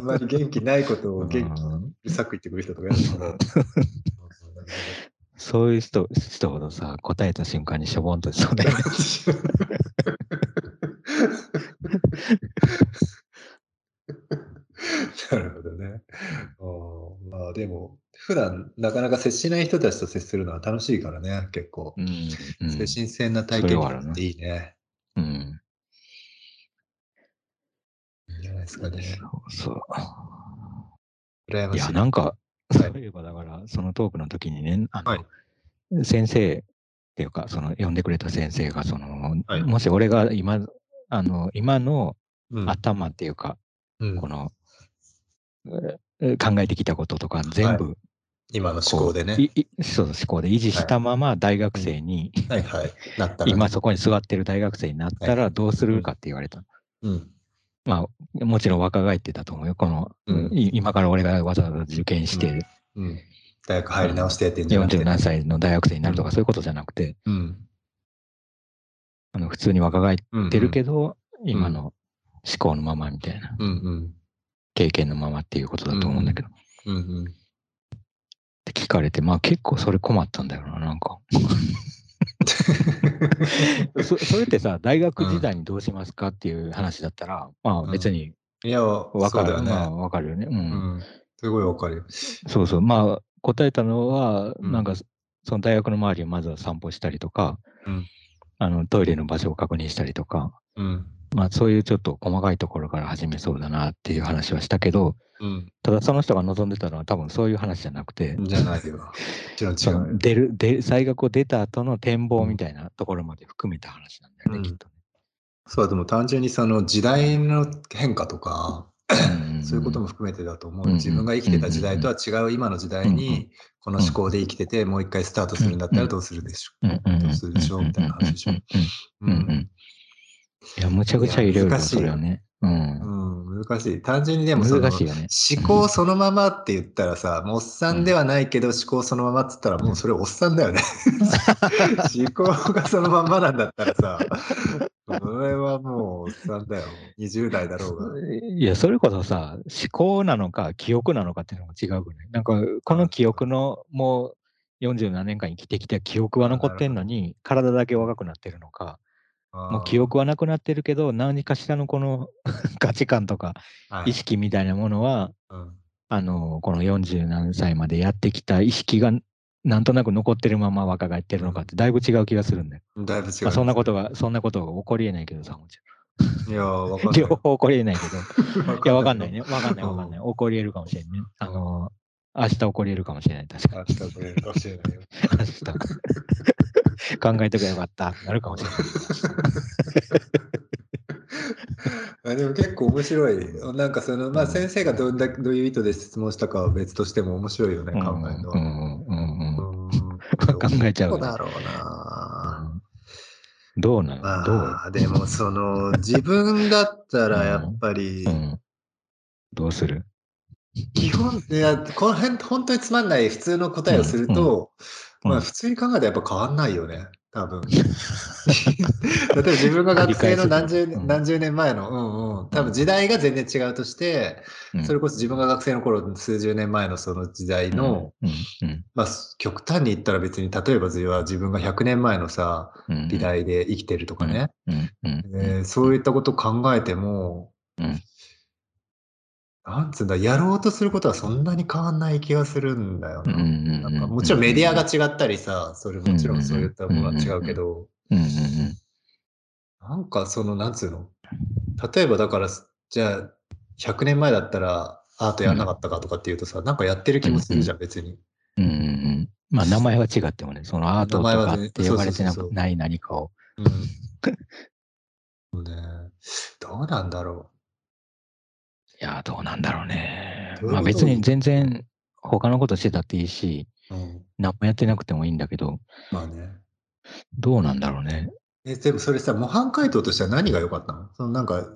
んまり元気ないことを元気うるさく言ってくる人とか嫌だけど。そういう人人ほどさ、答えた瞬間にしょぼんとしそうだよね。なるほどね。うんまあでも、普段なかなか接しない人たちと接するのは楽しいからね、結構。うん。うんそれ新鮮な体験になっていいね。うん。いいんじゃないですかね。そうそう。いや、羨ましい。なんか、はいそういえばだから、そのトークの時にね、あの、はい先生っていうか、その、呼んでくれた先生が、その、はいもし俺が今、あの、今のうん頭っていうか、うんこの、え考えてきたこととか全部、今の思考でね。いいそう思考で維持したまま大学生に、はいはい。なった。今そこに座ってる大学生になったらどうするかって言われた。うん。まあ、もちろん若返ってたと思うよ。この、うんい今から俺がわざわざ受験して、うん。大学入り直してってんじゃなくて40何歳の大学生になるとかうんそういうことじゃなくて、うん。あの普通に若返っうん。てるけど、今の思考のままみたいな、うんうん。経験のままっていうことだと思うんだけど。っうんうん。て聞かれて、まあ結構それ困ったんだよな、なんか。そそれってさ、大学時代にどうしますかっていう話だったら、まあ別にいや、わかる、ね。まあわかるよね。うん。うん。すごいわかるよ。そうそう。まあ答えたのは、うんなんかその大学の周りをまずは散歩したりとか、うんあのトイレの場所を確認したりとか、うん。まあそういうちょっと細かいところから始めそうだなっていう話はしたけど、うん。ただその人が望んでたのは多分そういう話じゃなくて、じゃないよ。違そうよ。の出るで大学を出た後の展望みたいなところまで含めた話なんだよね、うんきっとね。そう、でも単純にその時代の変化とか、んそういうことも含めてだと思う。うん自分が生きてた時代とは違う今の時代に、この思考で生きてて、もう一回スタートするんだったらどうするでしょうどうするでしょうみたいな話でしょうんいや、むちゃくちゃいろいろそれはね。うん。うん、難しい。単純にでもその難しいよね。思考そのままって言ったらさ、もうおっさんではないけど思考そのままって言ったらもうそれおっさんだよね。思考がそのまんまなんだったらさ、それはもうおっさんだよ。20代だろうが。いや、それこそさ、思考なのか記憶なのかっていうのも違うくないなんか、この記憶のもう40何年間生きてきた記憶は残ってんのに、体だけ若くなってるのか、もう記憶はなくなってるけど、何かしらのこの 価値観とかはい意識みたいなものは、うんあの、この40何歳までやってきた意識がなんとなく残ってるまま若返ってるのかってだいぶ違う気がするんだよ。だいぶ違う。まあ、そんなことが、そんなことが起こりえないけどさ、もちいや、わかろん。んない。両方起こりえないけど。いや、わかんないね。ね。わかんないわかんない。起こり得るかもしれんね。あの、明日起こり得るかもしれない。確かに。明日これかもしれないよ。明日。考えとけばよかった。なるかもしれない。あでも結構面白い。なんかその、まあ先生がどんだどういう意図で質問したかは別としても面白いよね、考えるのは。うんうんうんうんうん考えちゃうねどうだろうな。どうなのどう？まあ、でもその、自分だったらやっぱりう、ん。どうする？基本、いや、この辺、本当につまんない普通の答えをすると、うんうんまあ普通に考えたらやっぱ変わんないよね、多分。例えば自分が学生の何十うん。何十年前の、うんうん、多分時代が全然違うとして、うん。それこそ自分が学生の頃、数十年前のその時代の、うん。うん。まあ極端に言ったら別に、例えば自分が100年前のさ、うん。時代で生きてるとかね、うん。うん。えーそういったことを考えても、うんなんつうんだ、やろうとすることはそんなに変わんない気がするんだよな。なんかもちろんメディアが違ったりさ、それもちろんそういったものは違うけど、なんかその、なんつうの、例えばだから、じゃあ、100年前だったらアートやんなかったかとかっていうとさ、なんかやってる気もするじゃん、別に。うんうんまあ名前は違ってもね、そのアートとかって呼ばれてない何かを。うん。ね、どうなんだろういや、どうなんだろうね。どういうまあ別に全然他のことしてたっていいし、う。うん。何もやってなくてもいいんだけど、まあね。どうなんだろうね。え、でもそれさ、模範解答としては何が良かったの？そのなんか、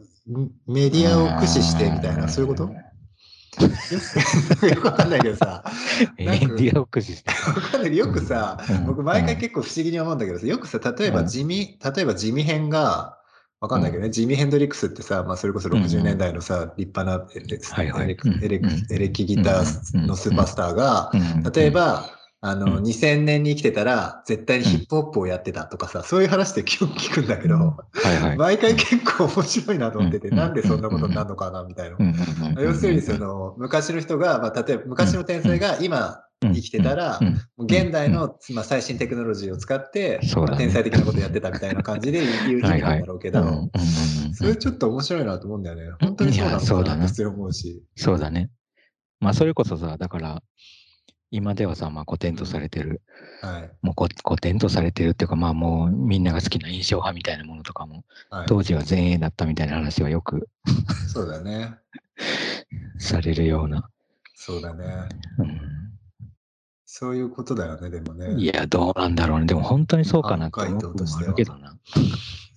メディアを駆使してみたいな、そういうこと？よくわかんないけどさ、メディアを駆使して。わかんないよくさ、うん僕毎回結構不思議に思うんだけどさ、よくさ、例えば地味、例えば地味編が、わかんないけどね、ジミー・ヘンドリックスってさ、まあ、それこそ60年代のさ、立派なエレキギターのスーパースターが、うん例え、ば、あの、うん。2000年に生きてたら、絶対にヒップホップをやってたとかさ、そういう話ってよく聞くんだけど、はいはい。毎回結構面白いなと思ってて、うん。なんでそんなことになるのかな、みたいな。う。んうんうんうん要するに、その、昔の人が、まあ、例えば、昔の天才が今生きてたら現代の、まあ、最新テクノロジーを使って、まあ天才的なことやってたみたいな感じで 言う意味なんだろうけど、それちょっと面白いなと思うんだよね。本当にそうだなかなって普通に思うし。そうだね。まあ、それこそさ、だから、今ではさ、まあ、古典とされてる、はい。もう古古典とされてるっていうか、まあ、もうみんなが好きな印象派みたいなものとかも、はい。当時は前衛だったみたいな話はよくそうだね。されるような。そうだね。うんそういうことだよね、でもね。いや、どうなんだろうね。でも本当にそうかなって思う部分もあるけどな。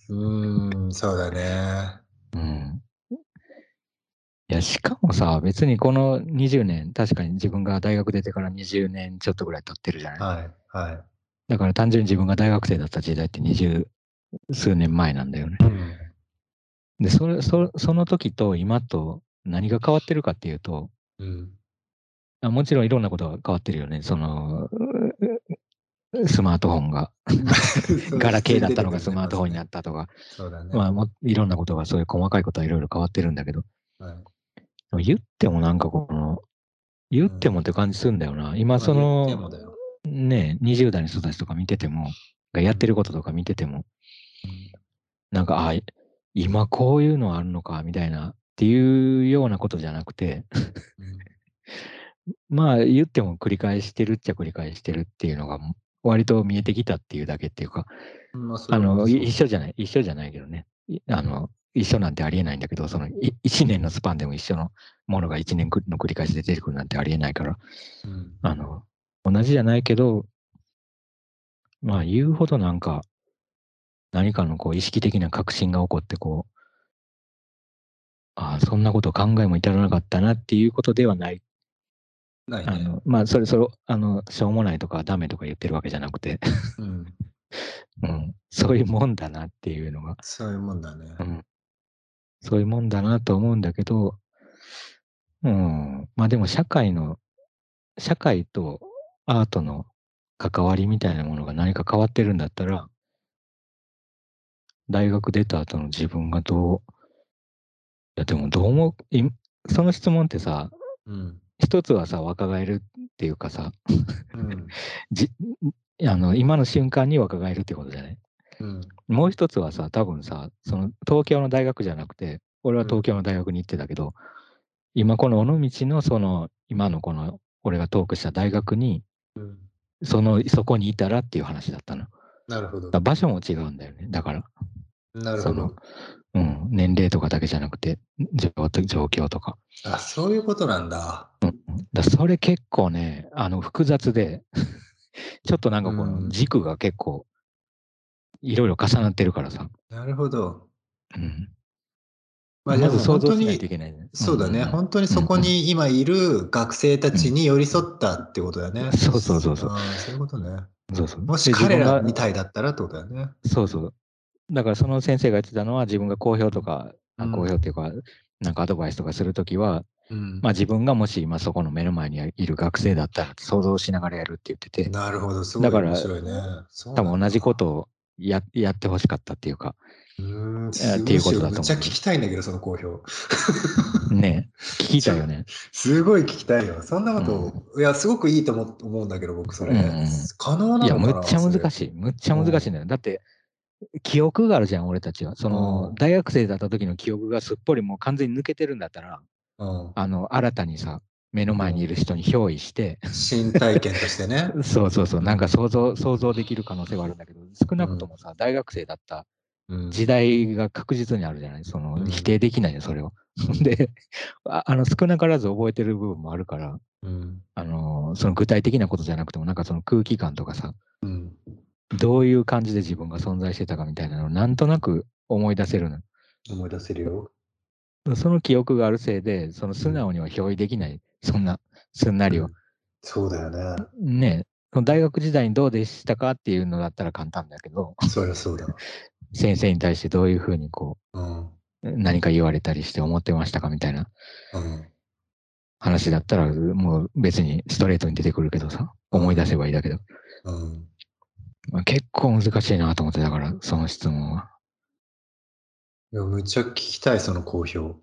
うーん、そうだね。うん。いや、しかもさ、別にこの20年、確かに自分が大学出てから20年ちょっとぐらい経ってるじゃない？はい。はい。だから単純に自分が大学生だった時代って20数年前なんだよね。うん。でで、それ、そその時と今と何が変わってるかっていうと、うん。あもちろんいろんなことが変わってるよね。その、うスマートフォンが、ガラケーだったのがスマートフォンになったとか、そうだね。まあも、いろんなことが、そういう細かいことはいろいろ変わってるんだけど、言ってもなんかこの、言ってもって感じするんだよな。今そまあ言ってもの、ね、20代の人たちとか見てても、がやってることとか見てても、なんか、あ、今こういうのあるのか、みたいな、っていうようなことじゃなくて、うんまあ言っても繰り返してるっちゃ繰り返してるっていうのが割と見えてきたっていうだけっていうか、うんまあ、あの、一緒じゃない、一緒じゃないけどね。いあの、一緒なんてありえないんだけど、そのい一年のスパンでも一緒のものが一年の繰り返しで出てくるなんてありえないから、うんあの、同じじゃないけど、まあ言うほどなんか、何かのこう意識的な革新が起こってこう、ああ、そんなこと考えも至らなかったなっていうことではないないね。あの、まあ、それ、それ、あの、しょうもないとかダメとか言ってるわけじゃなくて、うん。うん、そういうもんだなっていうのが、そういうもんだね。うん、そういうもんだなと思うんだけど、うん、まあでも社会の、社会とアートの関わりみたいなものが何か変わってるんだったら、大学出た後の自分がどう、いやでもどう思う、いその質問ってさ、うん。一つはさ、若返るっていうかさ、うん。じあの今の瞬間に若返るってことじゃない？うん。もう一つはさ、多分さ、その東京の大学じゃなくて、俺は東京の大学に行ってたけど、今この尾道のその、今のこの、俺がトークした大学に、うん。その、そこにいたらっていう話だったの。なるほどら。場所も違うんだよね。だから、なるほど。うん、年齢とかだけじゃなくて、状状況とか。あ、そういうことなんだ。だそれ結構ね、あの、複雑で、ちょっとなんかこうんの軸が結構、いろいろ重なってるからさ。なるほど。うん。まあ、まず想像しないといけないね。そうだね、んんん本当にそこに今いる学生たちに寄り添ったってことだよね。そうそうそうそうあーそういうことね。そうそう。もしで彼らみたいだったらってことだよね。そうそう。だからその先生が言ってたのは自分が公表とか、あうん公表っていうか、なんかアドバイスとかするときは、うんまあ自分がもし今そこの目の前にいる学生だったら想像しながらやるって言ってて、なるほど、すごいだから面白いね。そうなんだ多分同じことをややってほしかったっていうか、うーん、っていうことだと思うむっちゃ聞きたいんだけど、その好評。ね、聞いたよね。すごい聞きたいよ。そんなこと、いや、すごくいいと思思うんだけど、僕、それ。うんうん可能なのいや、かなむっちゃ難い。しい。むっちゃ難しいんだよ。だって、記憶があるじゃん、俺たちは。そのうん、大学生だった時の記憶がすっぽりもう完全に抜けてるんだったら、うん、あの、新たにさ、目の前にいる人に憑依して、新体験としてね。そうそうそう、なんか想像、想像できる可能性はあるんだけど、少なくともさ、大学生だったうん。時代が確実にあるじゃない？そのうん、否定できないよ、それを。で、ああの、少なからず覚えてる部分もあるから、うん。あの、その具体的なことじゃなくても、なんかその空気感とかさ、うんどういう感じで自分が存在してたかみたいなのをなんとなく思い出せるの。思い出せるよ。その記憶があるせいで、その素直には表意できない、そんなすんなりを。そうだよね。ね大学時代にどうでしたかっていうのだったら簡単だけど、そりゃそうだ。先生に対してどういうふうにこうん。う、何か言われたりして思ってましたかみたいな。うん。話だったら、もう別にストレートに出てくるけどさ、思い出せばいいだけど。うん。まあ結構難しいなと思って、だから、その質問は。いや、むっちゃ聞きたい、その好評。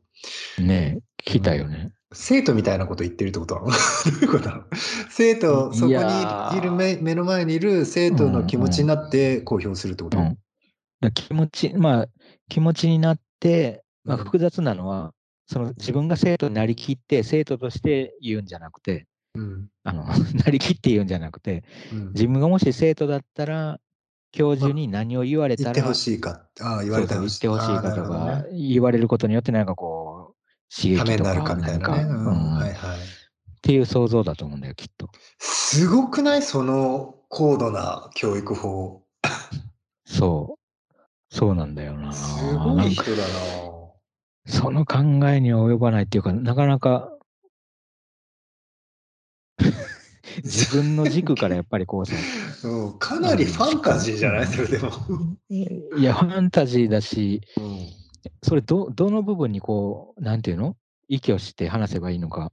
ねえ、聞きたいよね。生徒みたいなこと言ってるってことなの どういうこと？生徒、そこにいる目目の前にいる生徒の気持ちになって公表するってこと、うん。だ気持ち、まあ、気持ちになって、まあ、うん複雑なのは、その自分が生徒になりきって、生徒として言うんじゃなくて、うんあの、なりきって言うんじゃなくて、うん自分がもし生徒だったら、教授に何を言われたら、言ってほしいか。ああ、言われてそうそう言ってほしいかとか、ね言われることによってなんかこう、刺激とかなるかみたいなね。うんはいはい。ていう想像だと思うんだよ、きっと。すごくない？その高度な教育法。そう。そうなんだよな。すごない人だな。その考えには及ばないっていうか、なかなか自分の軸からやっぱりこうさ、うん、かなりファンタジーじゃない？それでも。いや、ファンタジーだし、うんそれど、どの部分にこう、なんていうの？息をして話せばいいのか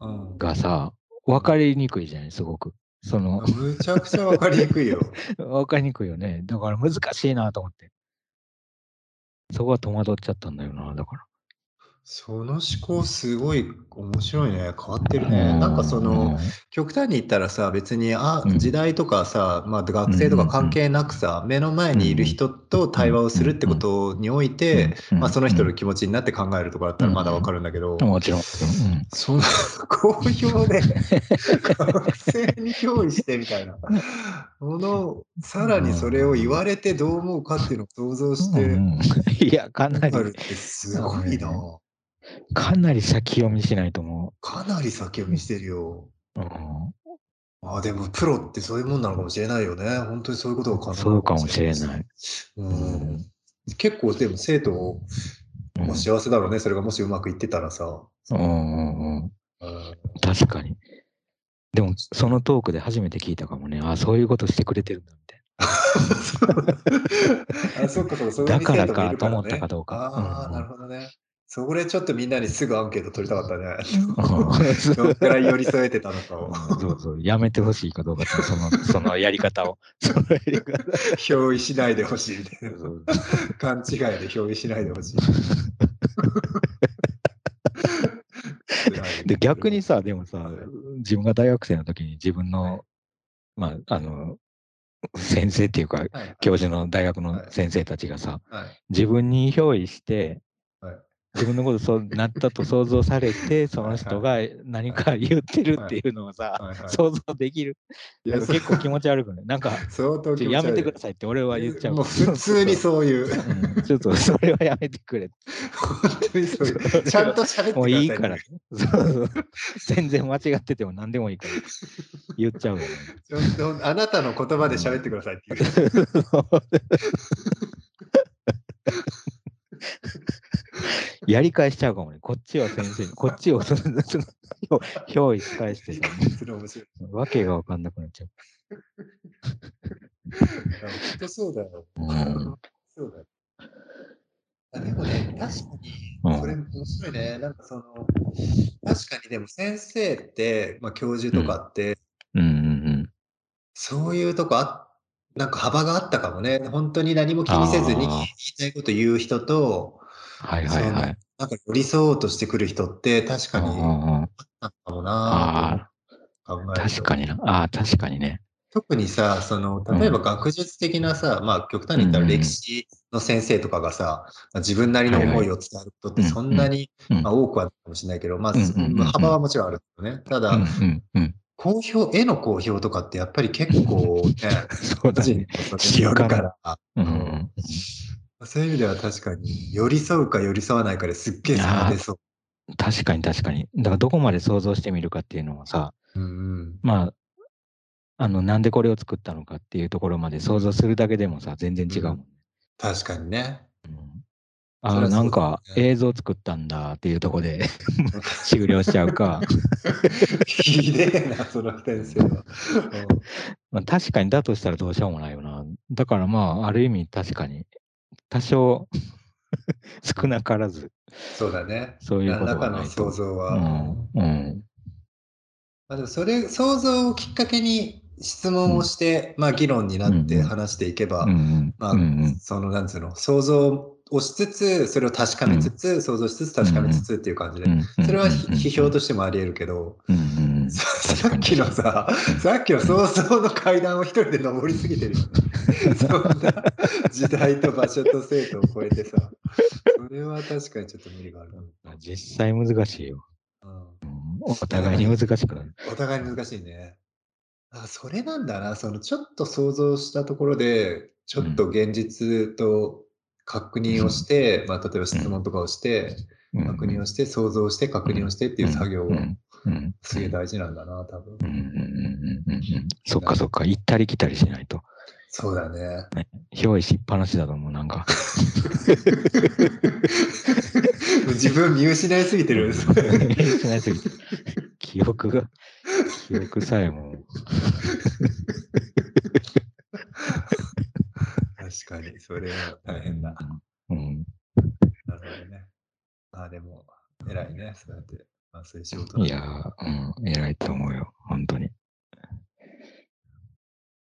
うんがさ、分かりにくいじゃない、すごく。その、むちゃくちゃわかりにくいよ。分かりにくいよね。だから難しいなと思って。そこは戸惑っちゃったんだよな、だから。その思考すごい面白いね。変わってるね。なんかその、極端に言ったらさ、別にあうん。時代とかさ、まあ、学生とか関係なくさ、目の前にいる人と対話をするってことにおいて、うんまあ、その人の気持ちになって考えるとかだったらまだわかるんだけど、もちろん。うんその好評で学生に憑依してみたいな。ものさらにそれを言われてどう思うかっていうのを想像してうんいや、かなり。ってすごいな。かなり先読みしないと思かなり先読みしてるよ。う。うんあでもプロってそういうもんなのかもしれないよね。本当にそういうことが可能そうかもしれい。ない。うん、結構でも生徒も幸せだろうね。それがもしうまくいってたらさ。うんうんうんうん確かに。でも、そのトークで初めて聞いたかもね。あそういうことしてくれてるんだみたい あ、そっかそっか、そだからかと思ったかどうかああ、うんなるほどね。そこでちょっとみんなにすぐアンケート取りたかったね。な。どっから寄り添えてたのかを。うんそうそう、やめてほしいかどうかその、そのやり方を。そのやり方。憑依しないでほしいみたい勘違いで憑依しないでほしい。で、逆にさ、でもさ、自分が大学生の時に自分の、まあ、あの、先生っていうか、はい、教授の大学の先生たちがさ、はい、自分に憑依してはい、自分のことそうなったと想像されて、その人が何か言ってるっていうのをさ、はいはい想像できる。いや結構気持ち悪くない？なんか、やめてくださいって俺は言っちゃう。もう普通にそういう、うんちょっとそれはやめてくれ。本当にそういう、ちゃんと喋ってください、もういいから。そうそう全然間違ってても何でもいいから言っちゃうあなたの言葉で喋ってくださいっていう。やり返しちゃうかもね。こっちは先生に、こっちをそのその憑依し返してさ。わけがわかんなくなっちゃう。本当そうだよ。うんそうだよ。あでもね、確かうんに、それ面白いね。なんかその、確かにでも先生って、まあ、教授とかって、うんうんそういうとこあなんか幅があったかもね。本当に何も気にせずに言いたいこと言う人と、はいはいはい。なんか寄り添おうとしてくる人って確かにうんうんうん。あったかもなと考確かにな。ああ、確かにね。特にさ、その、例えば学術的なさ、まあ極端に言ったらうんうん歴史の先生とかがさ、まあ自分なりの思いを伝えることってそんなに、うん。まあ、多くはかもしれないけど、まあ、幅はもちろんあるよね。ただ、うんうんうん。公表、絵の公表とかってやっぱり結構ね、そうだね。によるから、うん。うんそういう意味では確かに寄り添うか寄り添わないかですっげえ差が出そう。確かに確かに。だからどこまで想像してみるかっていうのはさ、うんうんまあ、あの、なんでこれを作ったのかっていうところまで想像するだけでもさ、全然違うもんね。確かにね。うんあねなんか映像作ったんだっていうところで 終了しちゃうか、ひでえな、その先生は。まあ、確かにだとしたらどうしようもないよな。だからまあ、ある意味確かに、多少 少なからず。そうだね。そういうこと何らかの想像は。うん。うん。まあ、でもそれ、想像をきっかけに質問をして、まあ議論になってうん話していけば、うんうん。まあうんうん。その、なんつうの、想像をしつつ、それを確かめつつ、想像しつつ確かめつつっていう感じで、それはひ批評としてもあり得るけど、うんうんうん。さっきのさ、さっきの想像の階段を一人で登りすぎてるよね。そんな時代と場所と生徒を超えてさ、それは確かにちょっと無理があるな。実際難しいよ。うんうんお互いに難しくなる。お互いに難しいね。あ、それなんだな。そのちょっと想像したところで、ちょっと現実と確認をして、まあ、例えば質問とかをして、確認をして、想像して、確認をしてっていう作業は、うんすげえ大事なんだな、多分う。んうんうんうんうんうんそっかそっか、行ったり来たりしないと。そうだね。憑依しっぱなしだと思う、なんか。自分見失いすぎてる。しないすぎて記憶が、記憶さえも。確かに、それは大変だ。うん。なるほどね。まあでも、偉いね、そうやって。まあ、そういう仕事いやー、うん、偉いと思うよ、本当に。